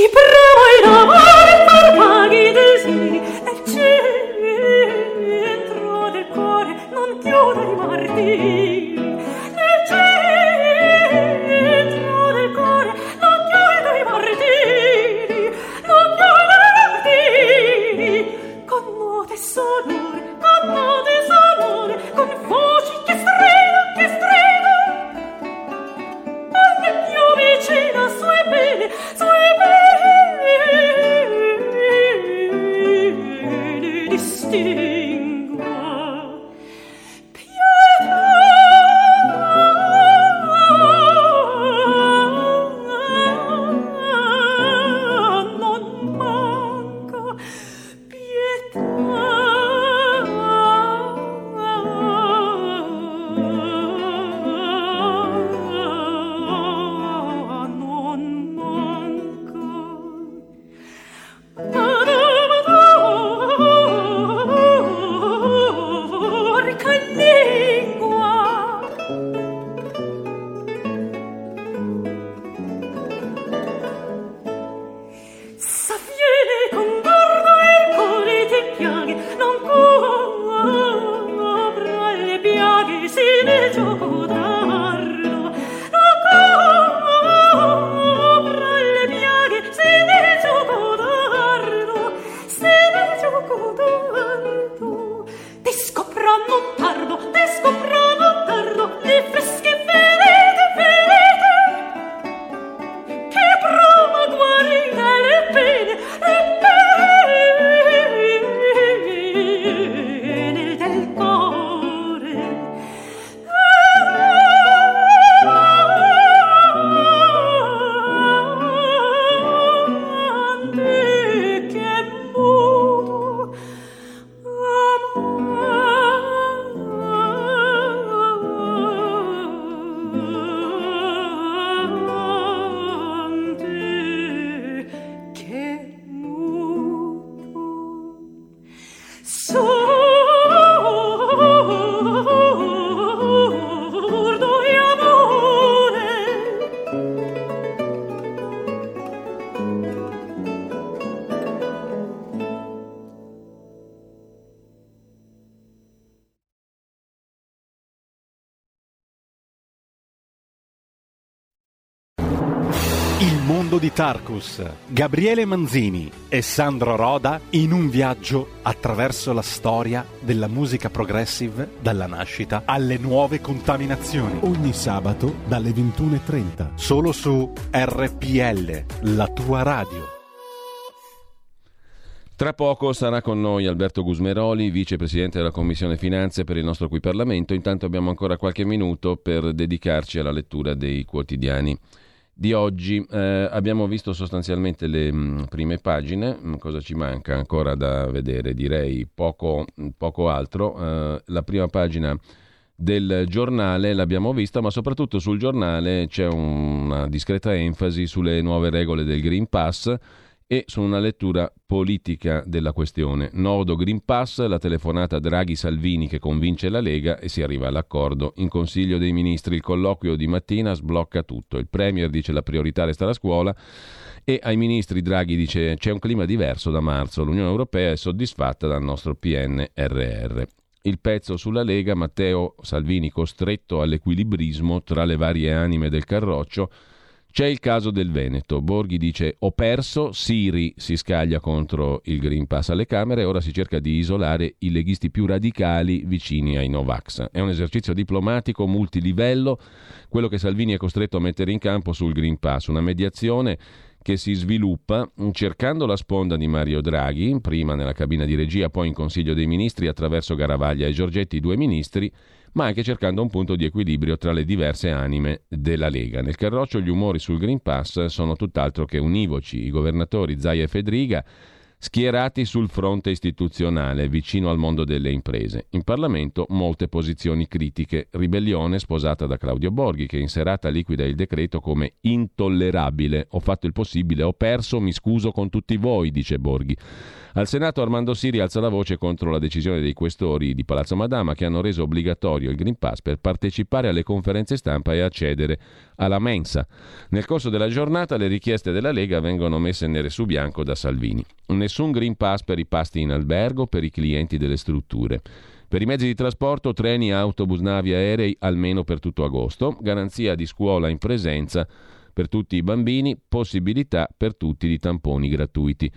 ci prova il amore Tarkus, Gabriele Manzini e Sandro Roda in un viaggio attraverso la storia della musica progressive dalla nascita alle nuove contaminazioni. Ogni sabato dalle 21.30. Solo su RPL, la tua radio. Tra poco sarà con noi Alberto Gusmeroli, vicepresidente della Commissione Finanze per il nostro qui Parlamento. Intanto abbiamo ancora qualche minuto per dedicarci alla lettura dei quotidiani di oggi. Eh, abbiamo visto sostanzialmente le mh, mm, prime pagine, mm, cosa ci manca ancora da vedere? Direi poco, poco altro. Eh, la prima pagina del giornale l'abbiamo vista, ma soprattutto sul giornale c'è una discreta enfasi sulle nuove regole del Green Pass e su una lettura politica della questione. Nodo Green Pass, la telefonata Draghi-Salvini che convince la Lega e si arriva all'accordo. In Consiglio dei Ministri il colloquio di mattina sblocca tutto. Il Premier dice la priorità resta la scuola e ai ministri Draghi dice c'è un clima diverso da marzo, l'Unione Europea è soddisfatta dal nostro PNRR. Il pezzo sulla Lega, Matteo Salvini costretto all'equilibrismo tra le varie anime del Carroccio, c'è il caso del Veneto. Borghi dice ho perso, Siri si scaglia contro il Green Pass alle Camere e ora si cerca di isolare i leghisti più radicali vicini ai Novax. È un esercizio diplomatico multilivello, quello che Salvini è costretto a mettere in campo sul Green Pass, una mediazione che si sviluppa cercando la sponda di Mario Draghi, prima nella cabina di regia, poi in Consiglio dei Ministri attraverso Garavaglia e Giorgetti, due ministri, ma anche cercando un punto di equilibrio tra le diverse anime della Lega. Nel Carroccio gli umori sul Green Pass sono tutt'altro che univoci. I governatori Zaia e Fedriga schierati sul fronte istituzionale, vicino al mondo delle imprese. In Parlamento molte posizioni critiche, ribellione sposata da Claudio Borghi, che in serata liquida il decreto come intollerabile. Ho fatto il possibile, ho perso, mi scuso con tutti voi, dice Borghi. Al Senato Armando Siri alza la voce contro la decisione dei questori di Palazzo Madama che hanno reso obbligatorio il Green Pass per partecipare alle conferenze stampa e accedere alla mensa. Nel corso della giornata le richieste della Lega vengono messe nere su bianco da Salvini. Nessun Green Pass per i pasti in albergo, per i clienti delle strutture. Per i mezzi di trasporto, treni, autobus, navi, aerei, almeno per tutto agosto. Garanzia di scuola in presenza per tutti i bambini, possibilità per tutti di tamponi gratuiti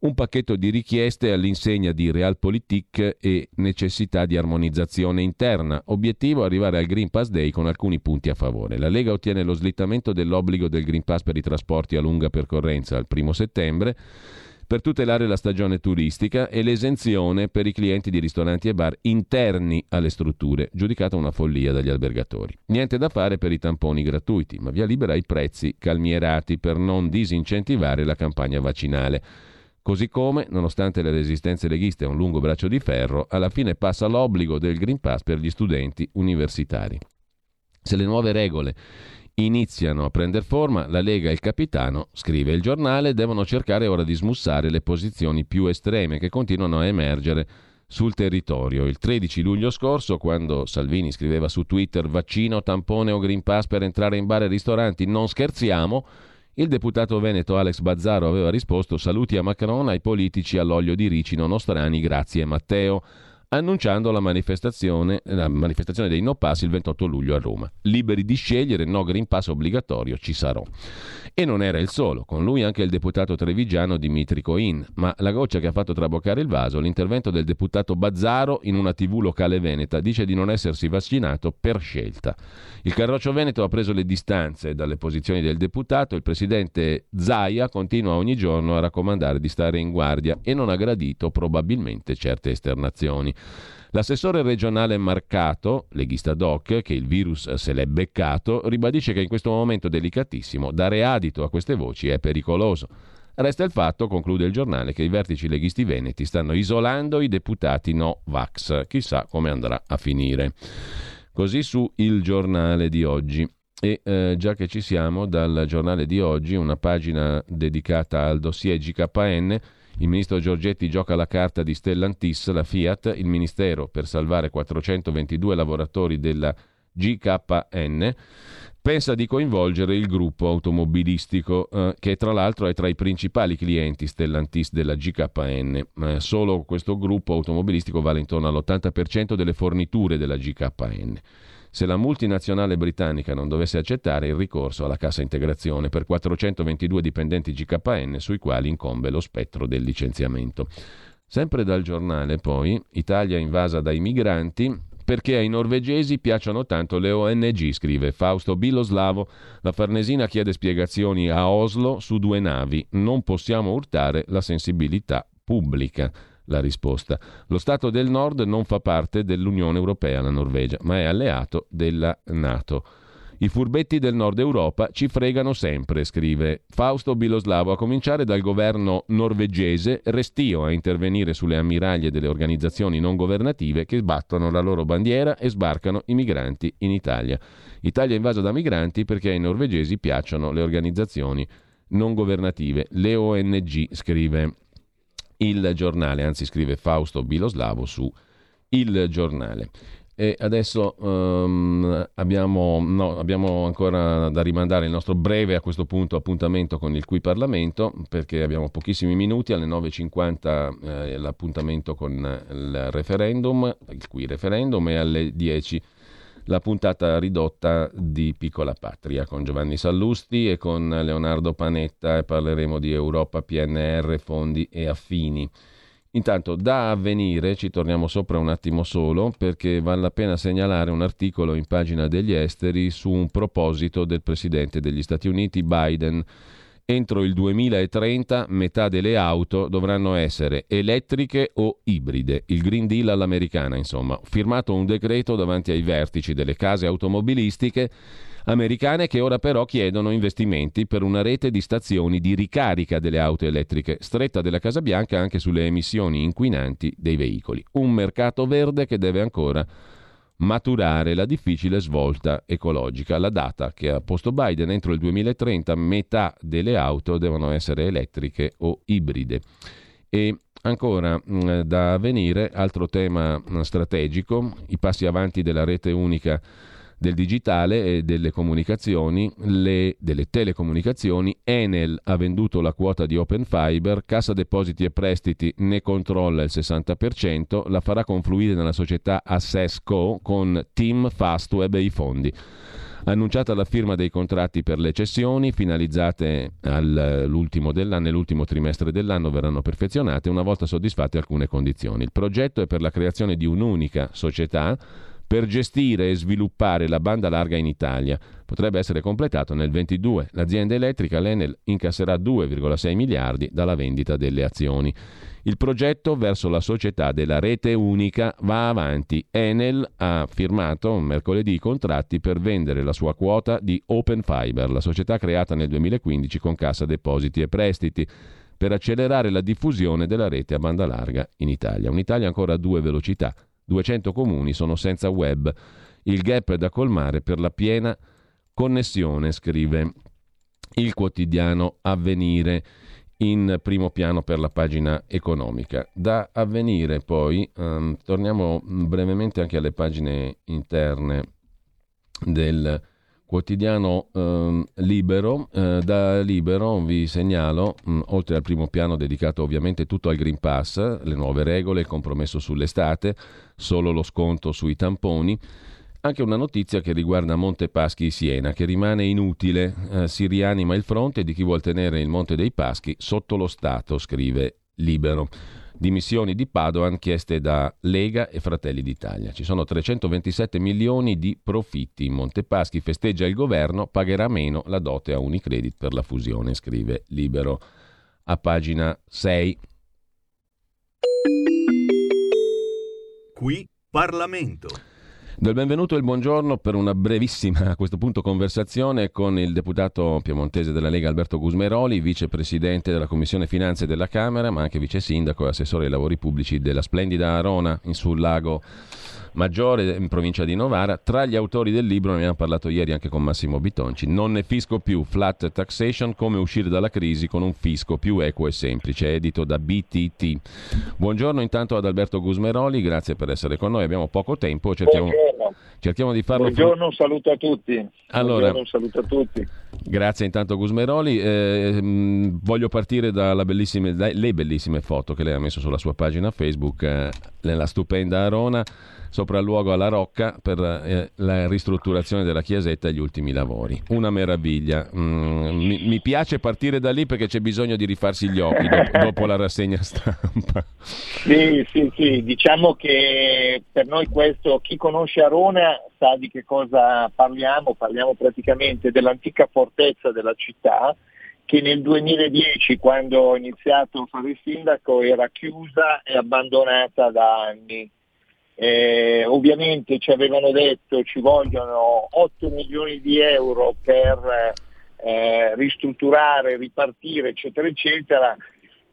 un pacchetto di richieste all'insegna di Realpolitik e necessità di armonizzazione interna. Obiettivo arrivare al Green Pass Day con alcuni punti a favore. La Lega ottiene lo slittamento dell'obbligo del Green Pass per i trasporti a lunga percorrenza al primo settembre per tutelare la stagione turistica e l'esenzione per i clienti di ristoranti e bar interni alle strutture, giudicata una follia dagli albergatori. Niente da fare per i tamponi gratuiti, ma via libera ai prezzi calmierati per non disincentivare la campagna vaccinale. Così come, nonostante le resistenze leghiste a un lungo braccio di ferro, alla fine passa l'obbligo del Green Pass per gli studenti universitari. Se le nuove regole iniziano a prendere forma, la Lega e il capitano, scrive il giornale, devono cercare ora di smussare le posizioni più estreme che continuano a emergere sul territorio. Il 13 luglio scorso, quando Salvini scriveva su Twitter vaccino, tampone o Green Pass per entrare in bar e ristoranti, non scherziamo, il deputato veneto Alex Bazzaro aveva risposto saluti a Macron, ai politici all'olio di ricino nostrani, grazie Matteo annunciando la manifestazione, la manifestazione dei no pass il 28 luglio a Roma. Liberi di scegliere, no green pass obbligatorio, ci sarò. E non era il solo, con lui anche il deputato trevigiano Dimitri Coin, ma la goccia che ha fatto traboccare il vaso, l'intervento del deputato Bazzaro in una tv locale veneta, dice di non essersi vaccinato per scelta. Il Carroccio Veneto ha preso le distanze dalle posizioni del deputato, il presidente Zaia continua ogni giorno a raccomandare di stare in guardia e non ha gradito probabilmente certe esternazioni. L'assessore regionale Marcato, leghista doc, che il virus se l'è beccato, ribadisce che in questo momento delicatissimo dare adito a queste voci è pericoloso. Resta il fatto, conclude il giornale, che i vertici leghisti veneti stanno isolando i deputati no vax. Chissà come andrà a finire. Così su il giornale di oggi. E eh, già che ci siamo, dal giornale di oggi, una pagina dedicata al dossier GKN il ministro Giorgetti gioca la carta di Stellantis, la Fiat, il ministero per salvare 422 lavoratori della GKN pensa di coinvolgere il gruppo automobilistico eh, che tra l'altro è tra i principali clienti Stellantis della GKN. Eh, solo questo gruppo automobilistico vale intorno all'80% delle forniture della GKN se la multinazionale britannica non dovesse accettare il ricorso alla cassa integrazione per 422 dipendenti GKN sui quali incombe lo spettro del licenziamento. Sempre dal giornale, poi, Italia invasa dai migranti, perché ai norvegesi piacciono tanto le ONG, scrive Fausto Biloslavo. La Farnesina chiede spiegazioni a Oslo su due navi. Non possiamo urtare la sensibilità pubblica la risposta. Lo Stato del Nord non fa parte dell'Unione Europea, la Norvegia, ma è alleato della Nato. I furbetti del nord Europa ci fregano sempre, scrive Fausto Biloslavo, a cominciare dal governo norvegese, restio a intervenire sulle ammiraglie delle organizzazioni non governative che sbattono la loro bandiera e sbarcano i migranti in Italia. Italia invasa da migranti perché ai norvegesi piacciono le organizzazioni non governative, le ONG, scrive il giornale, anzi scrive Fausto Biloslavo su Il giornale. E adesso um, abbiamo, no, abbiamo, ancora da rimandare il nostro breve a questo punto appuntamento con il qui Parlamento perché abbiamo pochissimi minuti, alle 9.50 eh, l'appuntamento con il referendum, il qui referendum e alle 10 la puntata ridotta di Piccola Patria con Giovanni Sallusti e con Leonardo Panetta e parleremo di Europa, PNR, fondi e affini. Intanto da avvenire ci torniamo sopra un attimo solo perché vale la pena segnalare un articolo in pagina degli esteri su un proposito del presidente degli Stati Uniti Biden Entro il 2030 metà delle auto dovranno essere elettriche o ibride, il Green Deal all'americana insomma. Firmato un decreto davanti ai vertici delle case automobilistiche americane che ora però chiedono investimenti per una rete di stazioni di ricarica delle auto elettriche, stretta della Casa Bianca anche sulle emissioni inquinanti dei veicoli. Un mercato verde che deve ancora maturare la difficile svolta ecologica. La data che ha posto Biden entro il 2030 metà delle auto devono essere elettriche o ibride. E ancora mm, da venire altro tema strategico, i passi avanti della rete unica del digitale e delle comunicazioni, le, delle telecomunicazioni, Enel ha venduto la quota di Open Fiber, Cassa Depositi e Prestiti ne controlla il 60%, la farà confluire nella società Assesco con Team Fastweb e i fondi. Annunciata la firma dei contratti per le cessioni, finalizzate all'ultimo dell'anno, nell'ultimo trimestre dell'anno verranno perfezionate una volta soddisfatte alcune condizioni. Il progetto è per la creazione di un'unica società per gestire e sviluppare la banda larga in Italia. Potrebbe essere completato nel 2022. L'azienda elettrica, l'Enel, incasserà 2,6 miliardi dalla vendita delle azioni. Il progetto verso la società della rete unica va avanti. Enel ha firmato mercoledì i contratti per vendere la sua quota di Open Fiber, la società creata nel 2015 con Cassa Depositi e Prestiti, per accelerare la diffusione della rete a banda larga in Italia. Un'Italia ancora a due velocità, 200 comuni sono senza web. Il gap è da colmare per la piena connessione, scrive il quotidiano Avvenire in primo piano per la pagina economica. Da avvenire poi um, torniamo brevemente anche alle pagine interne del quotidiano eh, Libero. Eh, da Libero vi segnalo, mh, oltre al primo piano dedicato ovviamente tutto al Green Pass, le nuove regole, il compromesso sull'estate, solo lo sconto sui tamponi, anche una notizia che riguarda Monte Paschi Siena, che rimane inutile, eh, si rianima il fronte di chi vuol tenere il Monte dei Paschi sotto lo Stato, scrive Libero dimissioni di Padoan chieste da Lega e Fratelli d'Italia. Ci sono 327 milioni di profitti. Montepaschi festeggia il governo, pagherà meno la dote a Unicredit per la fusione, scrive Libero a pagina 6. Qui Parlamento. Do benvenuto e il buongiorno per una brevissima a questo punto conversazione con il deputato piemontese della Lega Alberto Gusmeroli, vicepresidente della Commissione Finanze della Camera, ma anche vice sindaco e assessore ai lavori pubblici della splendida Arona in sul lago Maggiore in provincia di Novara. Tra gli autori del libro ne abbiamo parlato ieri anche con Massimo Bitonci. Non ne fisco più, flat taxation, come uscire dalla crisi con un fisco più equo e semplice, edito da BTT. Buongiorno intanto ad Alberto Gusmeroli, grazie per essere con noi. Abbiamo poco tempo, cerchiamo, cerchiamo di farlo. Buongiorno, un saluto a tutti. Allora, un saluto a tutti. Grazie intanto Gusmeroli. Eh, voglio partire dalle bellissime, dalle bellissime foto che lei ha messo sulla sua pagina Facebook, eh, nella stupenda Arona sopralluogo alla Rocca per eh, la ristrutturazione della chiesetta e gli ultimi lavori. Una meraviglia. Mm, mi, mi, piace partire da lì perché c'è bisogno di rifarsi gli occhi dopo, dopo la rassegna stampa. Sì, sì, sì, diciamo che per noi questo, chi conosce Arona sa di che cosa parliamo, parliamo praticamente dell'antica fortezza della città che nel 2010, quando ho iniziato a fare il sindaco, era chiusa e abbandonata da anni. Eh, ovviamente ci avevano detto ci vogliono 8 milioni di euro per eh, ristrutturare, ripartire, eccetera, eccetera,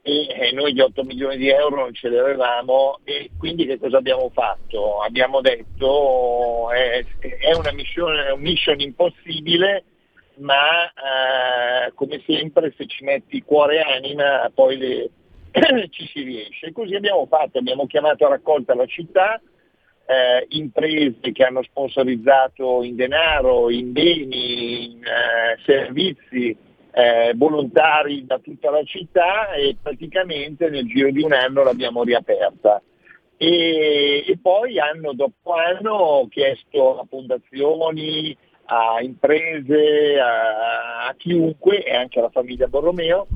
e eh, noi gli 8 milioni di euro non ce li avevamo e quindi che cosa abbiamo fatto? Abbiamo detto è, è una missione, un mission impossibile, ma eh, come sempre se ci metti cuore e anima poi le, ci si riesce. E così abbiamo fatto, abbiamo chiamato a raccolta la città, eh, imprese che hanno sponsorizzato in denaro, in beni, in eh, servizi, eh, volontari da tutta la città e praticamente nel giro di un anno l'abbiamo riaperta. E, e poi anno dopo anno ho chiesto a fondazioni, a imprese, a, a, chiunque e anche alla famiglia Borromeo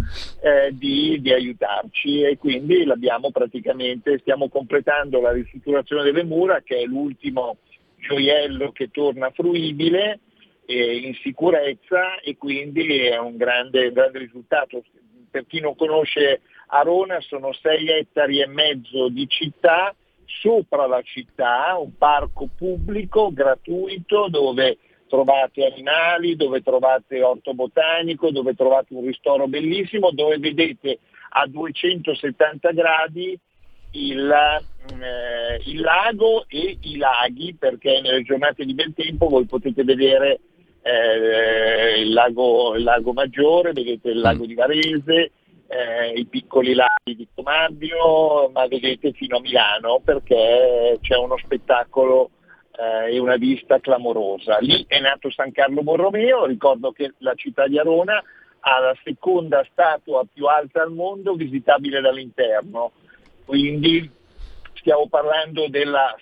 eh, di, di, aiutarci e quindi l'abbiamo praticamente, stiamo completando la ristrutturazione delle mura che è l'ultimo gioiello che torna fruibile eh, in sicurezza e quindi è un grande, un grande risultato. Per chi non conosce Arona sono 6 ettari e mezzo di città sopra la città, un parco pubblico gratuito dove trovate animali, dove trovate orto botanico, dove trovate un ristoro bellissimo, dove vedete a 270 gradi il, eh, il, lago e i laghi, perché nelle giornate di bel tempo voi potete vedere eh, il, lago, il, lago, Maggiore, vedete il lago mm. di Varese, eh, i piccoli laghi di Comabio, ma vedete fino a Milano perché c'è uno spettacolo eh, e una vista clamorosa. Lì è nato San Carlo Borromeo, ricordo che la città di Arona ha la seconda statua più alta al mondo visitabile dall'interno, quindi stiamo parlando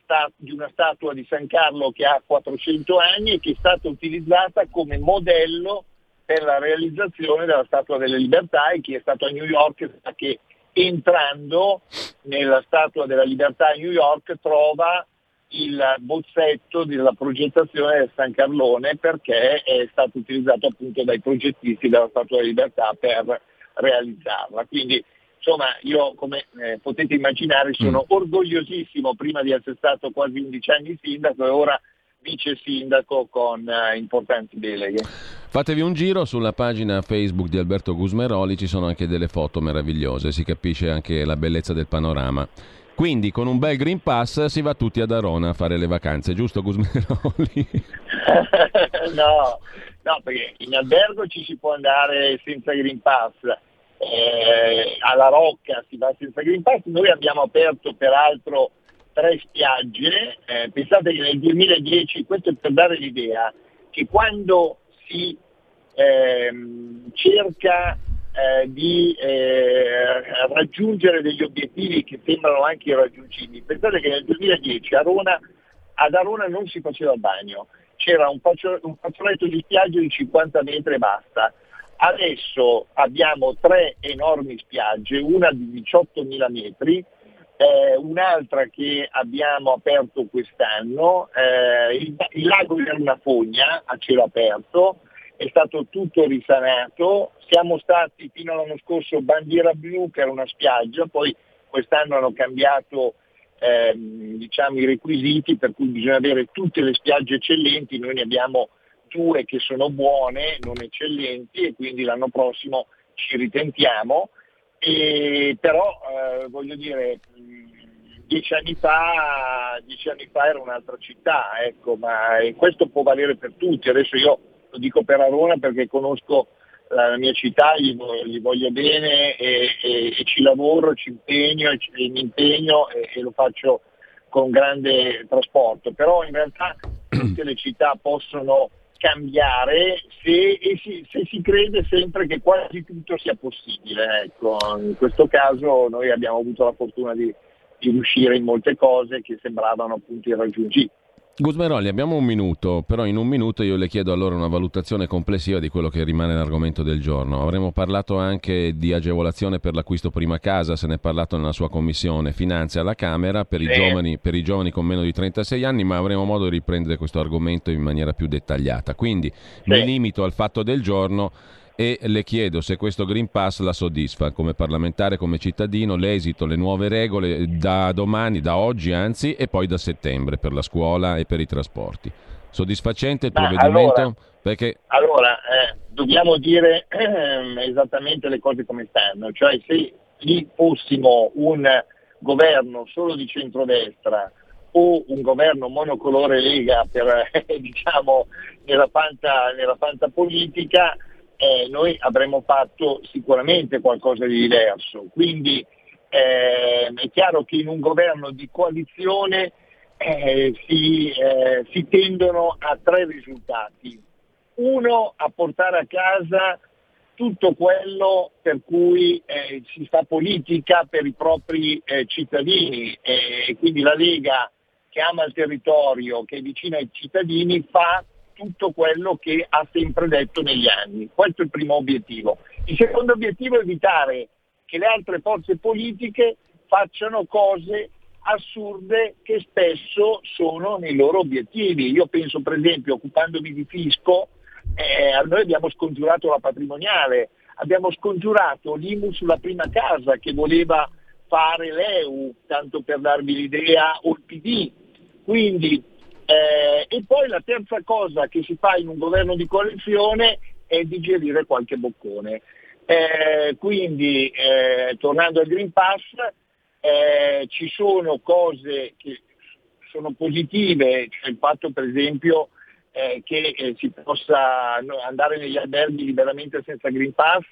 stat- di una statua di San Carlo che ha 400 anni e che è stata utilizzata come modello per la realizzazione della Statua delle Libertà e chi è stato a New York che entrando nella Statua della Libertà a New York trova il bozzetto della progettazione del San Carlone perché è stato utilizzato appunto dai progettisti della Statua della Libertà per realizzarla. Quindi insomma io come eh, potete immaginare sono mm. orgogliosissimo prima di essere stato quasi 11 anni sindaco e ora vice sindaco con uh, importanti deleghe. Fatevi un giro sulla pagina Facebook di Alberto Gusmeroli, ci sono anche delle foto meravigliose, si capisce anche la bellezza del panorama. Quindi con un bel Green Pass si va tutti ad Arona a fare le vacanze, giusto Gusmeroli? no, no, perché in albergo ci si può andare senza Green Pass, eh, alla Rocca si va senza Green Pass, noi abbiamo aperto peraltro tre spiagge, eh, pensate che nel 2010, questo è per dare l'idea, che quando si ehm, cerca eh, di eh, raggiungere degli obiettivi che sembrano anche irraggiungibili, pensate che nel 2010 a Rona, ad Arona non si faceva il bagno, c'era un, fazzoletto di spiaggia di 50 metri e basta. Adesso abbiamo tre enormi spiagge, una di 18.000 metri, eh, un'altra che abbiamo aperto quest'anno, eh, il, il, lago di una fogna a cielo aperto, è stato tutto risanato, siamo stati fino all'anno scorso Bandiera Blu che era una spiaggia, poi quest'anno hanno cambiato ehm, diciamo, i requisiti per cui bisogna avere tutte le spiagge eccellenti, noi ne abbiamo due che sono buone, non eccellenti e quindi l'anno prossimo ci ritentiamo. E però eh, voglio dire, dieci anni, fa, dieci anni fa era un'altra città, ecco, ma questo può valere per tutti. Adesso io lo dico per Arona perché conosco la mia città, gli, gli voglio bene e, e, e, ci lavoro, ci impegno, e, e mi impegno e, lo faccio con grande trasporto. Però in realtà tutte le città possono cambiare se, si, se, si, crede sempre che quasi tutto sia possibile. Ecco, in questo caso noi abbiamo avuto la fortuna di, di riuscire in molte cose che sembravano appunto irraggiungibili. Gusmeroli, abbiamo un minuto, però in un minuto io le chiedo allora una valutazione complessiva di quello che rimane l'argomento del giorno. Avremmo parlato anche di agevolazione per l'acquisto prima casa, se ne è parlato nella sua commissione finanze alla Camera per, i, giovani, per i giovani con meno di 36 anni, ma avremo modo di riprendere questo argomento in maniera più dettagliata. Quindi sì. mi limito al fatto del giorno e le chiedo se questo Green Pass la soddisfa come parlamentare, come cittadino, l'esito, le nuove regole da domani, da oggi anzi e poi da settembre per la scuola e per i trasporti. Soddisfacente il provvedimento? Allora, Perché... allora eh, dobbiamo dire eh, esattamente le cose come stanno, cioè se lì fossimo un governo solo di centrodestra o un governo monocolore Lega per, diciamo, nella fanta, nella fanta politica, eh, noi avremmo fatto sicuramente qualcosa di diverso. Quindi eh, è chiaro che in un governo di coalizione eh, si, eh, si, tendono a tre risultati. Uno, a portare a casa tutto quello per cui eh, si fa politica per i propri eh, cittadini e quindi la Lega che ama il territorio, che è vicina ai cittadini, fa tutto quello che ha sempre detto negli anni. Questo è il primo obiettivo. Il secondo obiettivo è evitare che le altre forze politiche facciano cose assurde che spesso sono nei loro obiettivi. Io penso per esempio, occupandomi di fisco, eh, noi abbiamo scongiurato la patrimoniale, abbiamo scongiurato l'IMU sulla prima casa che voleva fare l'EU, tanto per darvi l'idea, o il PD. Quindi Eh, e poi la terza cosa che si fa in un governo di coalizione è digerire qualche boccone. Eh, quindi, eh, tornando al Green Pass, eh, ci sono cose che sono positive, cioè il fatto per esempio eh, che eh, si possa andare negli alberghi liberamente senza Green Pass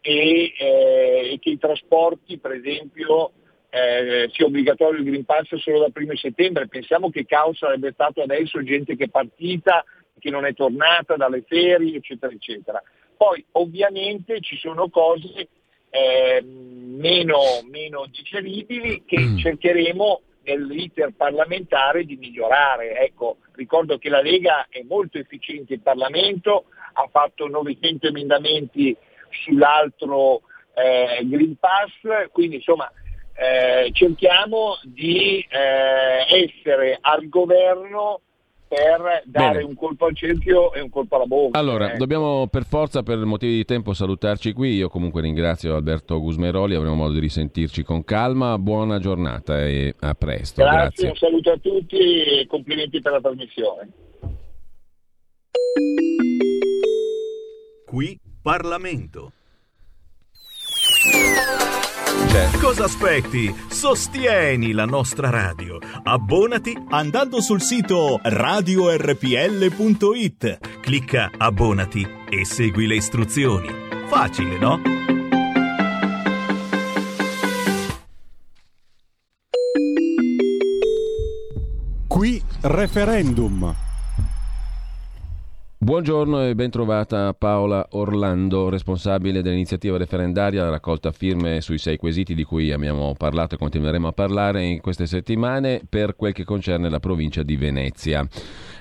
e, e che i trasporti per esempio eh, sia obbligatorio il Green Pass solo dal primo settembre. Pensiamo che caos sarebbe stato adesso gente che è partita, che non è tornata dalle ferie, eccetera, eccetera. Poi ovviamente ci sono cose eh, meno, meno, digeribili che mm. cercheremo nell'iter parlamentare di migliorare. Ecco, ricordo che la Lega è molto efficiente in Parlamento, ha fatto 900 emendamenti sull'altro eh, Green Pass, quindi insomma eh, cerchiamo di eh, essere al governo per dare Bene. un colpo al cerchio e un colpo alla bocca. Allora, eh. dobbiamo per forza, per motivi di tempo, salutarci qui. Io comunque ringrazio Alberto Gusmeroli, avremo modo di risentirci con calma. Buona giornata e a presto. Grazie, Grazie. un saluto a tutti e complimenti per la trasmissione. Qui Parlamento. C'è. Cosa aspetti? Sostieni la nostra radio. Abbonati andando sul sito radiorpl.it. Clicca Abbonati e segui le istruzioni. Facile, no? Qui referendum. Buongiorno e ben trovata Paola Orlando, responsabile dell'iniziativa referendaria raccolta firme sui sei quesiti di cui abbiamo parlato e continueremo a parlare in queste settimane per quel che concerne la provincia di Venezia.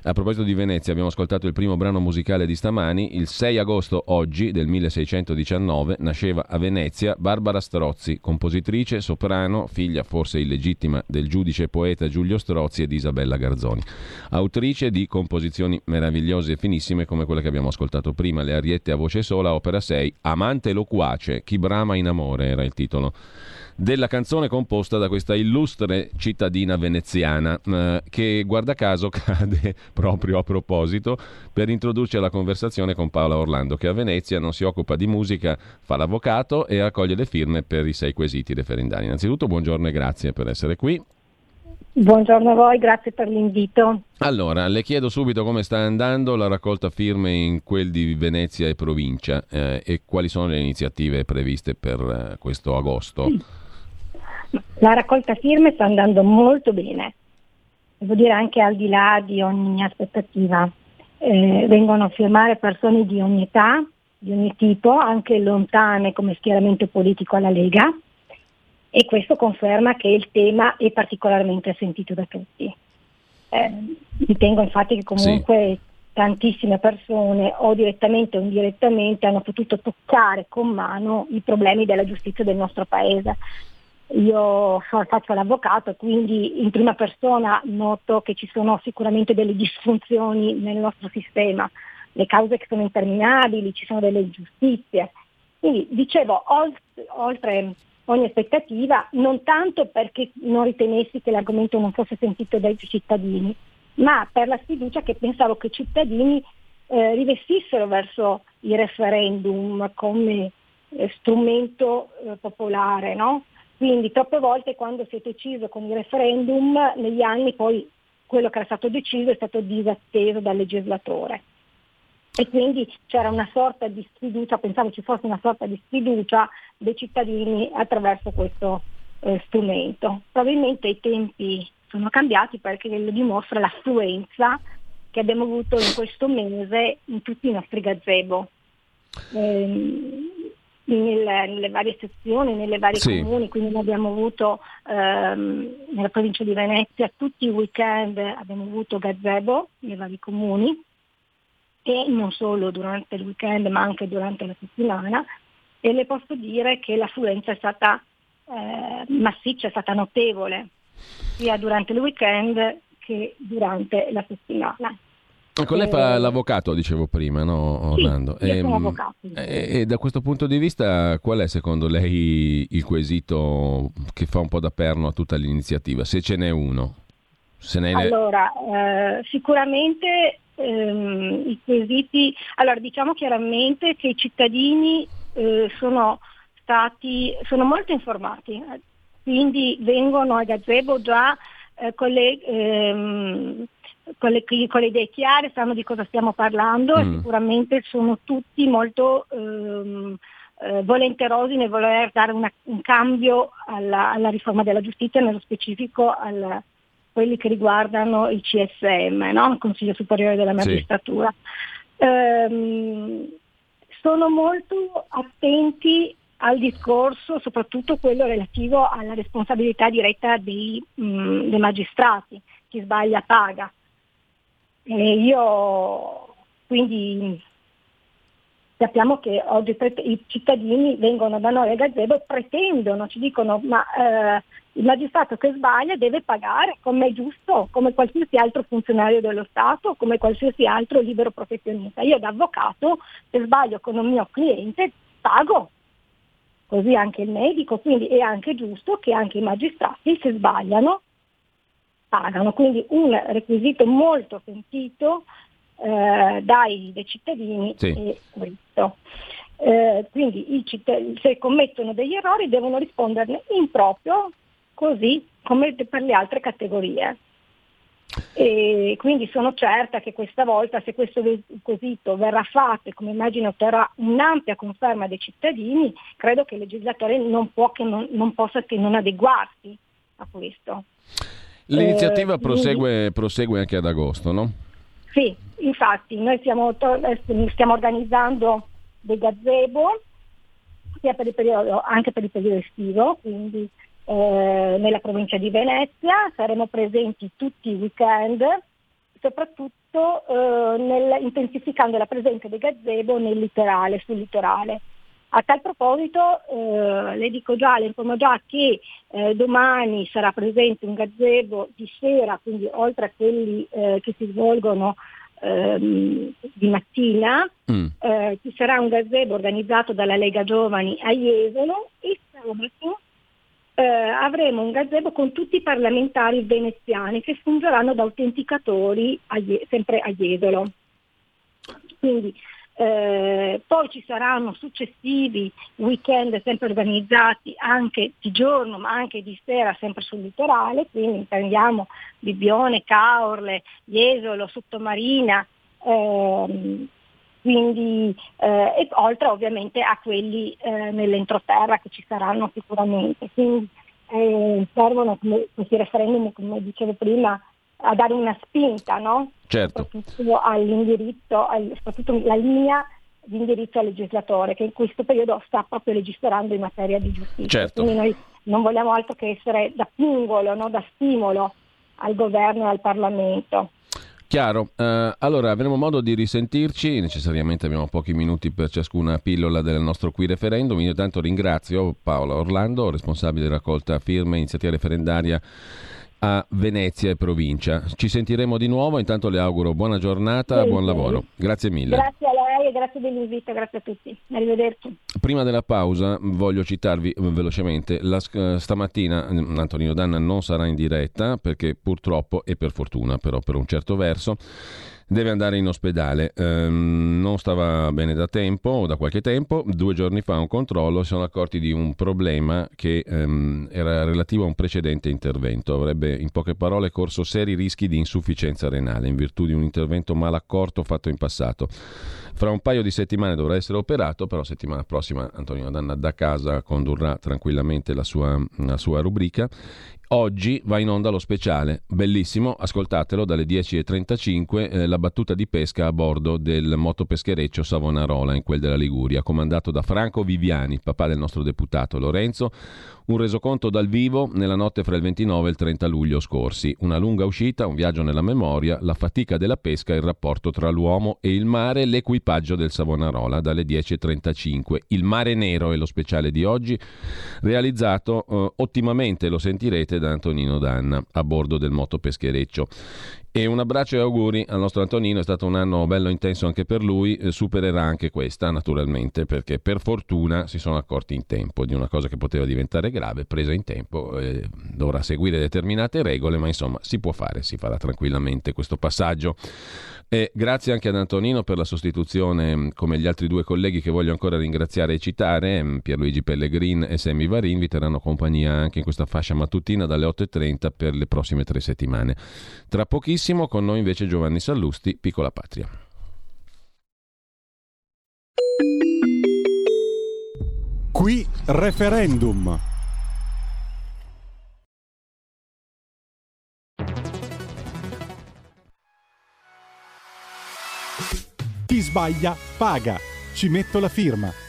A proposito di Venezia, abbiamo ascoltato il primo brano musicale di stamani. Il 6 agosto oggi del 1619 nasceva a Venezia Barbara Strozzi, compositrice, soprano, figlia forse illegittima del giudice e poeta Giulio Strozzi e di Isabella Garzoni. Autrice di composizioni meravigliose e finissime come quella che abbiamo ascoltato prima, Le Ariette a voce sola, opera 6, Amante loquace, chi brama in amore era il titolo della canzone composta da questa illustre cittadina veneziana eh, che guarda caso cade proprio a proposito per introdurci alla conversazione con Paola Orlando che a Venezia non si occupa di musica, fa l'avvocato e accoglie le firme per i sei quesiti referendari. Innanzitutto buongiorno e grazie per essere qui. Buongiorno a voi, grazie per l'invito. Allora, le chiedo subito come sta andando la raccolta firme in quel di Venezia e provincia eh, e quali sono le iniziative previste per eh, questo agosto. Sì. La raccolta firme sta andando molto bene, devo dire anche al di là di ogni aspettativa. Eh, vengono a firmare persone di ogni età, di ogni tipo, anche lontane come schieramento politico alla Lega e questo conferma che il tema è particolarmente sentito da tutti. Eh, ritengo infatti che comunque sì. tantissime persone o direttamente o indirettamente hanno potuto toccare con mano i problemi della giustizia del nostro Paese io faccio l'avvocato, quindi in prima persona noto che ci sono sicuramente delle disfunzioni nel nostro sistema, le cause che sono interminabili, ci sono delle ingiustizie. Quindi dicevo, oltre, oltre ogni aspettativa, non tanto perché non ritenessi che l'argomento non fosse sentito dai cittadini, ma per la sfiducia che pensavo che i cittadini eh, rivestissero verso il referendum come eh, strumento eh, popolare, no? Quindi troppe volte quando si è deciso con il referendum, negli anni poi quello che era stato deciso è stato disatteso dal legislatore. E quindi c'era una sorta di sfiducia, pensavo ci fosse una sorta di sfiducia dei cittadini attraverso questo eh, strumento. Probabilmente i tempi sono cambiati perché lo dimostra l'affluenza che abbiamo avuto in questo mese in tutti i nostri gazebo. Eh, nelle, nelle, varie sezioni, nelle varie sì. comuni, quindi noi abbiamo avuto ehm, nella provincia di Venezia tutti i weekend abbiamo avuto gazebo nei vari comuni e non solo durante il weekend ma anche durante la settimana e le posso dire che l'affluenza è stata eh, massiccia, è stata notevole sia durante il weekend che durante la settimana. Ecco, lei fa eh, l'avvocato, dicevo prima, no, Orlando? Sì, e, ehm, e, e, da questo punto di vista, qual è secondo lei il quesito che fa un po' da perno a tutta l'iniziativa, se ce n'è uno? Se allora, eh, sicuramente ehm, i quesiti, allora diciamo chiaramente che i cittadini eh, sono stati, sono molto informati, quindi vengono a gazebo già eh, con, le, ehm, con, le, con, le, idee chiare, sanno di cosa stiamo parlando mm. e sicuramente sono tutti molto ehm, eh, volenterosi nel voler dare una, un cambio alla, alla, riforma della giustizia, nello specifico a quelli che riguardano il CSM, no? il Consiglio Superiore della Magistratura. Sì. Ehm, sono molto attenti al discorso, soprattutto quello relativo alla responsabilità diretta dei, mh, mm, dei magistrati, chi sbaglia paga. E io quindi sappiamo che oggi i cittadini vengono da noi a gazebo e pretendono, ci dicono ma eh, il magistrato che sbaglia deve pagare come è giusto, come qualsiasi altro funzionario dello Stato, come qualsiasi altro libero professionista. Io da avvocato se sbaglio con un mio cliente pago, così anche il medico, quindi è anche giusto che anche i magistrati se sbagliano pagano. Quindi un requisito molto sentito eh, dai, dai, cittadini sì. è questo. Eh, quindi cittadini, se commettono degli errori devono risponderne in proprio, così come per le altre categorie. E quindi sono certa che questa volta, se questo quesito verrà fatto e come immagino otterrà un'ampia conferma dei cittadini, credo che il legislatore non, che non, non possa che non adeguarsi a questo. L'iniziativa eh, prosegue, quindi, prosegue anche ad agosto, no? Sì, infatti noi stiamo, stiamo organizzando dei gazebo sia per il periodo, anche per il periodo estivo, quindi eh, nella provincia di Venezia, saremo presenti tutti i weekend, soprattutto eh, nel, intensificando la presenza dei gazebo nel litorale, sul litorale. A tal proposito eh, le dico già, le informo già che eh, domani sarà presente un gazebo di sera, quindi oltre a quelli eh, che si svolgono ehm, di mattina, mm. Eh, ci sarà un gazebo organizzato dalla Lega Giovani a Jesolo e sabato eh, avremo un gazebo con tutti i parlamentari veneziani che fungeranno da autenticatori a, sempre a Jesolo. Quindi eh, poi ci saranno successivi weekend sempre organizzati anche di giorno ma anche di sera sempre sul litorale, quindi intendiamo Bibbione, Caorle, Jesolo, Sottomarina, ehm, quindi, eh, e oltre ovviamente a quelli eh, nell'entroterra che ci saranno sicuramente. Quindi eh, servono come, questi referendum, come dicevo prima, a dare una spinta, no? Certo. Soprattutto all'indirizzo, al, soprattutto la linea di indirizzo al legislatore che in questo periodo sta proprio legiferando in materia di giustizia. Certo. Quindi noi non vogliamo altro che essere da pungolo, no? da stimolo al governo e al Parlamento. Chiaro, uh, allora avremo modo di risentirci, necessariamente abbiamo pochi minuti per ciascuna pillola del nostro qui referendum, io tanto ringrazio Paola Orlando, responsabile raccolta firme, iniziativa referendaria a Venezia e provincia. Ci sentiremo di nuovo, intanto le auguro buona giornata, buon lavoro. Grazie mille. Grazie a lei e grazie dell'invito, grazie a tutti. Arrivederci. Prima della pausa voglio citarvi eh, velocemente, la, eh, stamattina mm, Antonino Danna non sarà in diretta perché purtroppo e per fortuna però per un certo verso deve andare in ospedale. Ehm, non stava bene da tempo, da qualche tempo. Due giorni fa un controllo si sono accorti di un problema che ehm, era relativo a un precedente intervento. Avrebbe, in poche parole, corso seri rischi di insufficienza renale in virtù di un intervento mal accorto fatto in passato. Fra un paio di settimane dovrà essere operato, però settimana prossima Antonio Danna da casa condurrà tranquillamente la sua, la sua rubrica. Oggi va in onda lo speciale, bellissimo, ascoltatelo dalle 10.35, eh, la battuta di pesca a bordo del motopeschereccio Savonarola in quel della Liguria, comandato da Franco Viviani, papà del nostro deputato Lorenzo, un resoconto dal vivo nella notte fra il 29 e il 30 luglio scorsi. Una lunga uscita, un viaggio nella memoria, la fatica della pesca, il rapporto tra l'uomo e il mare, l'equipaggio del Savonarola dalle 10.35. Il mare nero è lo speciale di oggi, realizzato eh, ottimamente, lo sentirete, da Antonino Danna a bordo del motopeschereccio. E un abbraccio e auguri al nostro Antonino, è stato un anno bello intenso anche per lui, eh, supererà anche questa naturalmente perché per fortuna si sono accorti in tempo di una cosa che poteva diventare grave, presa in tempo, eh, dovrà seguire determinate regole, ma insomma si può fare, si farà tranquillamente questo passaggio. E grazie anche ad Antonino per la sostituzione, mm, come gli altri due colleghi che voglio ancora ringraziare e citare, mm, Pierluigi Pellegrin e Sammy Varin, vi terranno compagnia anche in questa fascia mattutina dalle 8.30 per le prossime tre settimane. Tra pochissimo con noi invece Giovanni Sallusti, Piccola Patria. Qui referendum. Chi sbaglia paga. Ci metto la firma.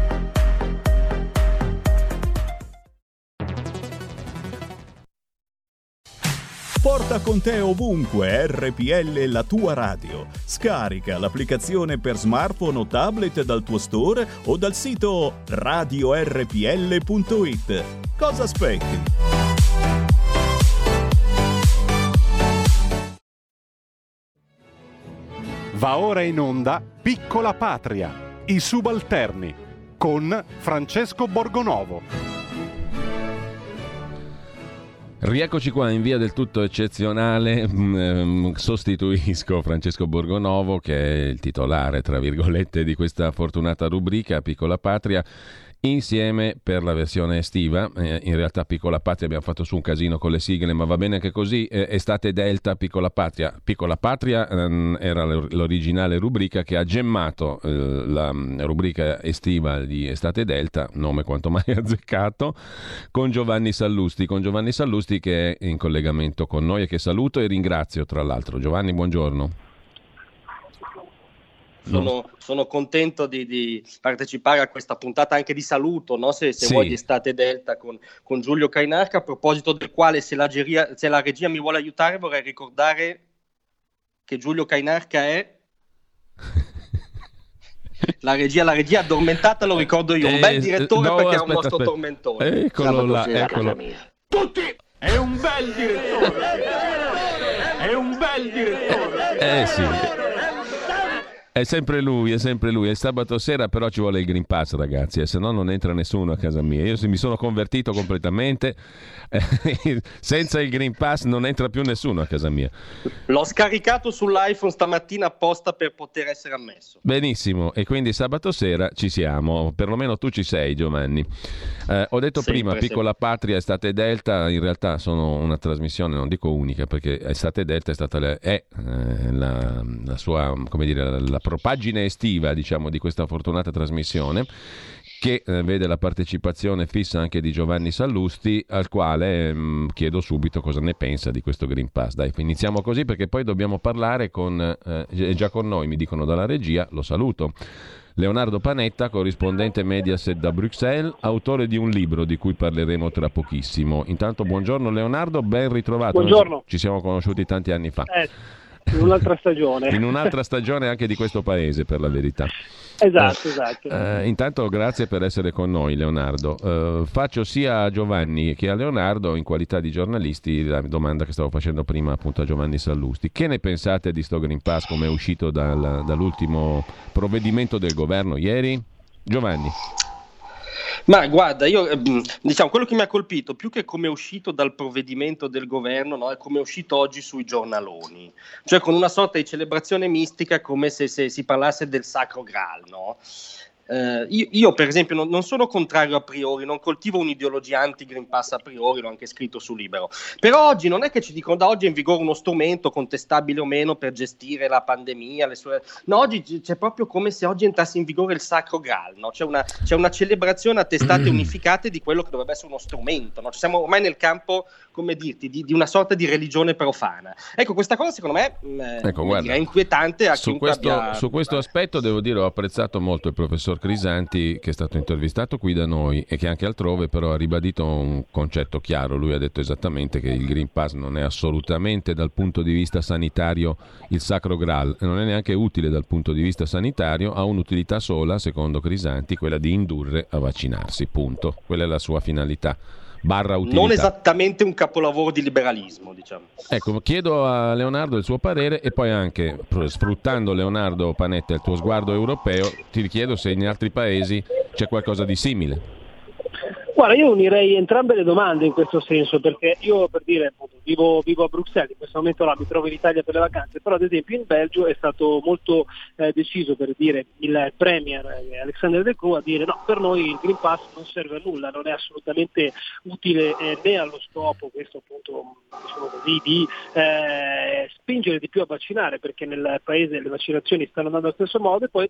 Porta con te ovunque RPL la tua radio. Scarica l'applicazione per smartphone o tablet dal tuo store o dal sito radiorpl.it. Cosa aspetti? Va ora in onda Piccola Patria, i subalterni, con Francesco Borgonovo. Rieccoci qua in via del tutto eccezionale, mm, ehm, sostituisco Francesco Borgonovo che è il titolare, tra virgolette, di questa fortunata rubrica Piccola Patria insieme per la versione estiva. Eh, in realtà Piccola Patria abbiamo fatto su un casino con le sigle, ma va bene anche così. Eh, estate Delta, Piccola Patria. Piccola Patria ehm, era l'originale rubrica che ha gemmato eh, la mm, rubrica estiva di Estate Delta, nome quanto mai azzeccato, con Giovanni Sallusti. Con Giovanni Sallusti che è in collegamento con noi e che saluto e ringrazio tra l'altro. Giovanni, buongiorno. Sono, sono contento di, di, partecipare a questa puntata anche di saluto, no? se, se Sì. vuoi, di Estate Delta con, con Giulio Cainarca, a proposito del quale se la, geria- se la regia mi vuole aiutare vorrei ricordare che Giulio Cainarca è... La regia, la regia addormentata lo ricordo io, un Eh, bel direttore no, perché è un aspetta, mostro aspetta. tormentone. Eccolo là, eccolo. Tutti! È un bel direttore! È un bel direttore! Eh sì. È sempre lui, è sempre lui. È sabato sera, però ci vuole il Green Pass, ragazzi, e se no non entra nessuno a casa mia. Io mi sono convertito completamente. eh, senza il Green Pass non entra più nessuno a casa mia. L'ho scaricato sull'iPhone stamattina apposta per poter essere ammesso. Benissimo, e quindi sabato sera ci siamo, perlomeno tu ci sei Giovanni. Eh, ho detto Sempre, prima, Piccola Patria, Estate Delta, in realtà sono una trasmissione, non dico unica, perché Estate Delta è stata la, è, eh, la, la sua, come dire, la propagine estiva, diciamo, di questa fortunata trasmissione che eh, vede la partecipazione fissa anche di Giovanni Sallusti, al quale mh, mm, chiedo subito cosa ne pensa di questo Green Pass. Dai, iniziamo così perché poi dobbiamo parlare con, eh, è già con noi, mi dicono dalla regia, lo saluto. Leonardo Panetta, corrispondente Mediaset da Bruxelles, autore di un libro di cui parleremo tra pochissimo. Intanto buongiorno Leonardo, ben ritrovato. Buongiorno. Ci siamo conosciuti tanti anni fa. Eh, in un'altra stagione. in un'altra stagione anche di questo paese, per la verità. Esatto, eh, esatto. Eh, intanto grazie per essere con noi Leonardo. Eh, faccio sia a Giovanni che a Leonardo in qualità di giornalisti la domanda che stavo facendo prima appunto a Giovanni Sallusti. Che ne pensate di sto Green Pass come è uscito dal, dall'ultimo provvedimento del governo ieri? Giovanni. Ma guarda, io ehm, diciamo quello che mi ha colpito più che come è uscito dal provvedimento del governo, no, è come è uscito oggi sui giornaloni, cioè con una sorta di celebrazione mistica come se, se si parlasse del sacro Graal, no? Eh, io, io, per esempio, non, non, sono contrario a priori, non coltivo un'ideologia anti-Green Pass a priori, l'ho anche scritto su Libero. Però oggi non è che ci dicono da oggi è in vigore uno strumento, contestabile o meno, per gestire la pandemia. Sue... No, oggi c'è proprio come se oggi entrasse in vigore il sacro Graal, no? c'è, una, c'è, una, celebrazione a testate unificate di quello che dovrebbe essere uno strumento. No? siamo ormai nel campo, come dirti, di, di, una sorta di religione profana. Ecco, questa cosa secondo me mm, ecco, guarda, è inquietante a su questo, abbia... su questo aspetto devo dire ho apprezzato molto il professor Crisanti che è stato intervistato qui da noi e che anche altrove però ha ribadito un concetto chiaro. Lui ha detto esattamente che il Green Pass non è assolutamente dal punto di vista sanitario il sacro Graal, non è neanche utile dal punto di vista sanitario, ha un'utilità sola, secondo Crisanti, quella di indurre a vaccinarsi, punto. Quella è la sua finalità barra utilità. Non esattamente un capolavoro di liberalismo, diciamo. Ecco, chiedo a Leonardo il suo parere e poi anche, sfruttando Leonardo Panetta il tuo sguardo europeo, ti richiedo se in altri paesi c'è qualcosa di simile. Guarda, io unirei entrambe le domande in questo senso, perché io per dire, appunto, vivo, vivo, a Bruxelles, in questo momento là mi trovo in Italia per le vacanze, però ad esempio in Belgio è stato molto eh, deciso per dire il Premier eh, Alexander De Croo a dire no, per noi il Green Pass non serve a nulla, non è assolutamente utile eh, né allo scopo, questo appunto diciamo così, di eh, spingere di più a vaccinare, perché nel paese le vaccinazioni stanno andando allo stesso modo e poi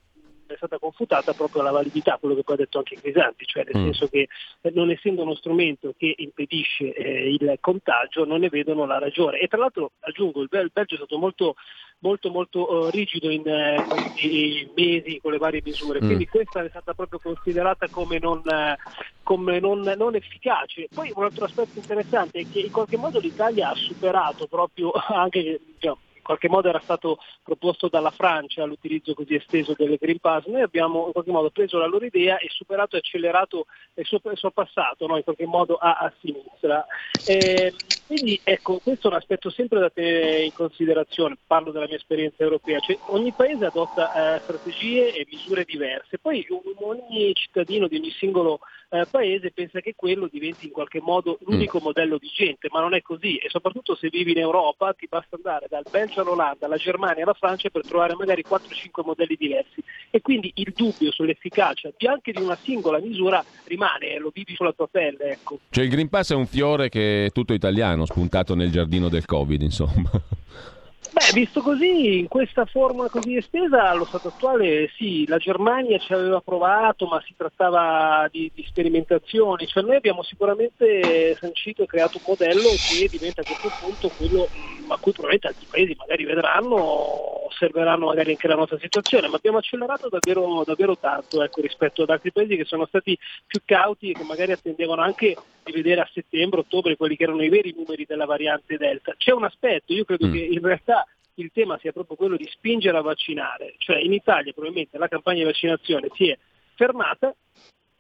è stata confutata proprio la validità, quello che poi ha detto anche Crisanti, cioè nel mm. senso che eh, non essendo uno strumento che impedisce eh, il contagio non ne vedono la ragione. E tra l'altro aggiungo, il, Belgio è stato molto molto molto uh, rigido in uh, mesi con le varie misure, mm. quindi questa è stata proprio considerata come non, uh, come non, non efficace. Poi un altro aspetto interessante è che in qualche modo l'Italia ha superato proprio anche diciamo, in qualche modo era stato proposto dalla Francia l'utilizzo così esteso delle Green Pass, noi abbiamo in qualche modo preso la loro idea e superato e accelerato e sorpassato no? in qualche modo a, a sinistra. E, quindi ecco, questo è un aspetto sempre da tenere in considerazione, parlo della mia esperienza europea, cioè, ogni paese adotta eh, strategie e misure diverse, poi ogni cittadino di ogni singolo eh, paese pensa che quello diventi in qualche modo l'unico mm. modello vigente, ma non è così e soprattutto se vivi in Europa ti basta andare dal Belgio all'Olanda, alla Germania alla Francia per trovare magari 4-5 modelli diversi e quindi il dubbio sull'efficacia anche di una singola misura rimane, lo vivi sulla tua pelle. Ecco. Cioè il Green Pass è un fiore che è tutto italiano, spuntato nel giardino del Covid, insomma. Beh, visto così, in questa forma così estesa, allo stato attuale sì, la Germania ci aveva provato, ma si trattava di, di sperimentazioni, cioè noi abbiamo sicuramente sancito e creato un modello che diventa a questo punto quello a cui probabilmente altri paesi magari vedranno, osserveranno magari anche la nostra situazione, ma abbiamo accelerato davvero, davvero tanto ecco, rispetto ad altri paesi che sono stati più cauti e che magari attendevano anche di vedere a settembre, ottobre quelli che erano i veri numeri della variante Delta. C'è un aspetto, io credo mm. che in realtà il tema sia proprio quello di spingere a vaccinare, cioè in Italia probabilmente la campagna di vaccinazione si è fermata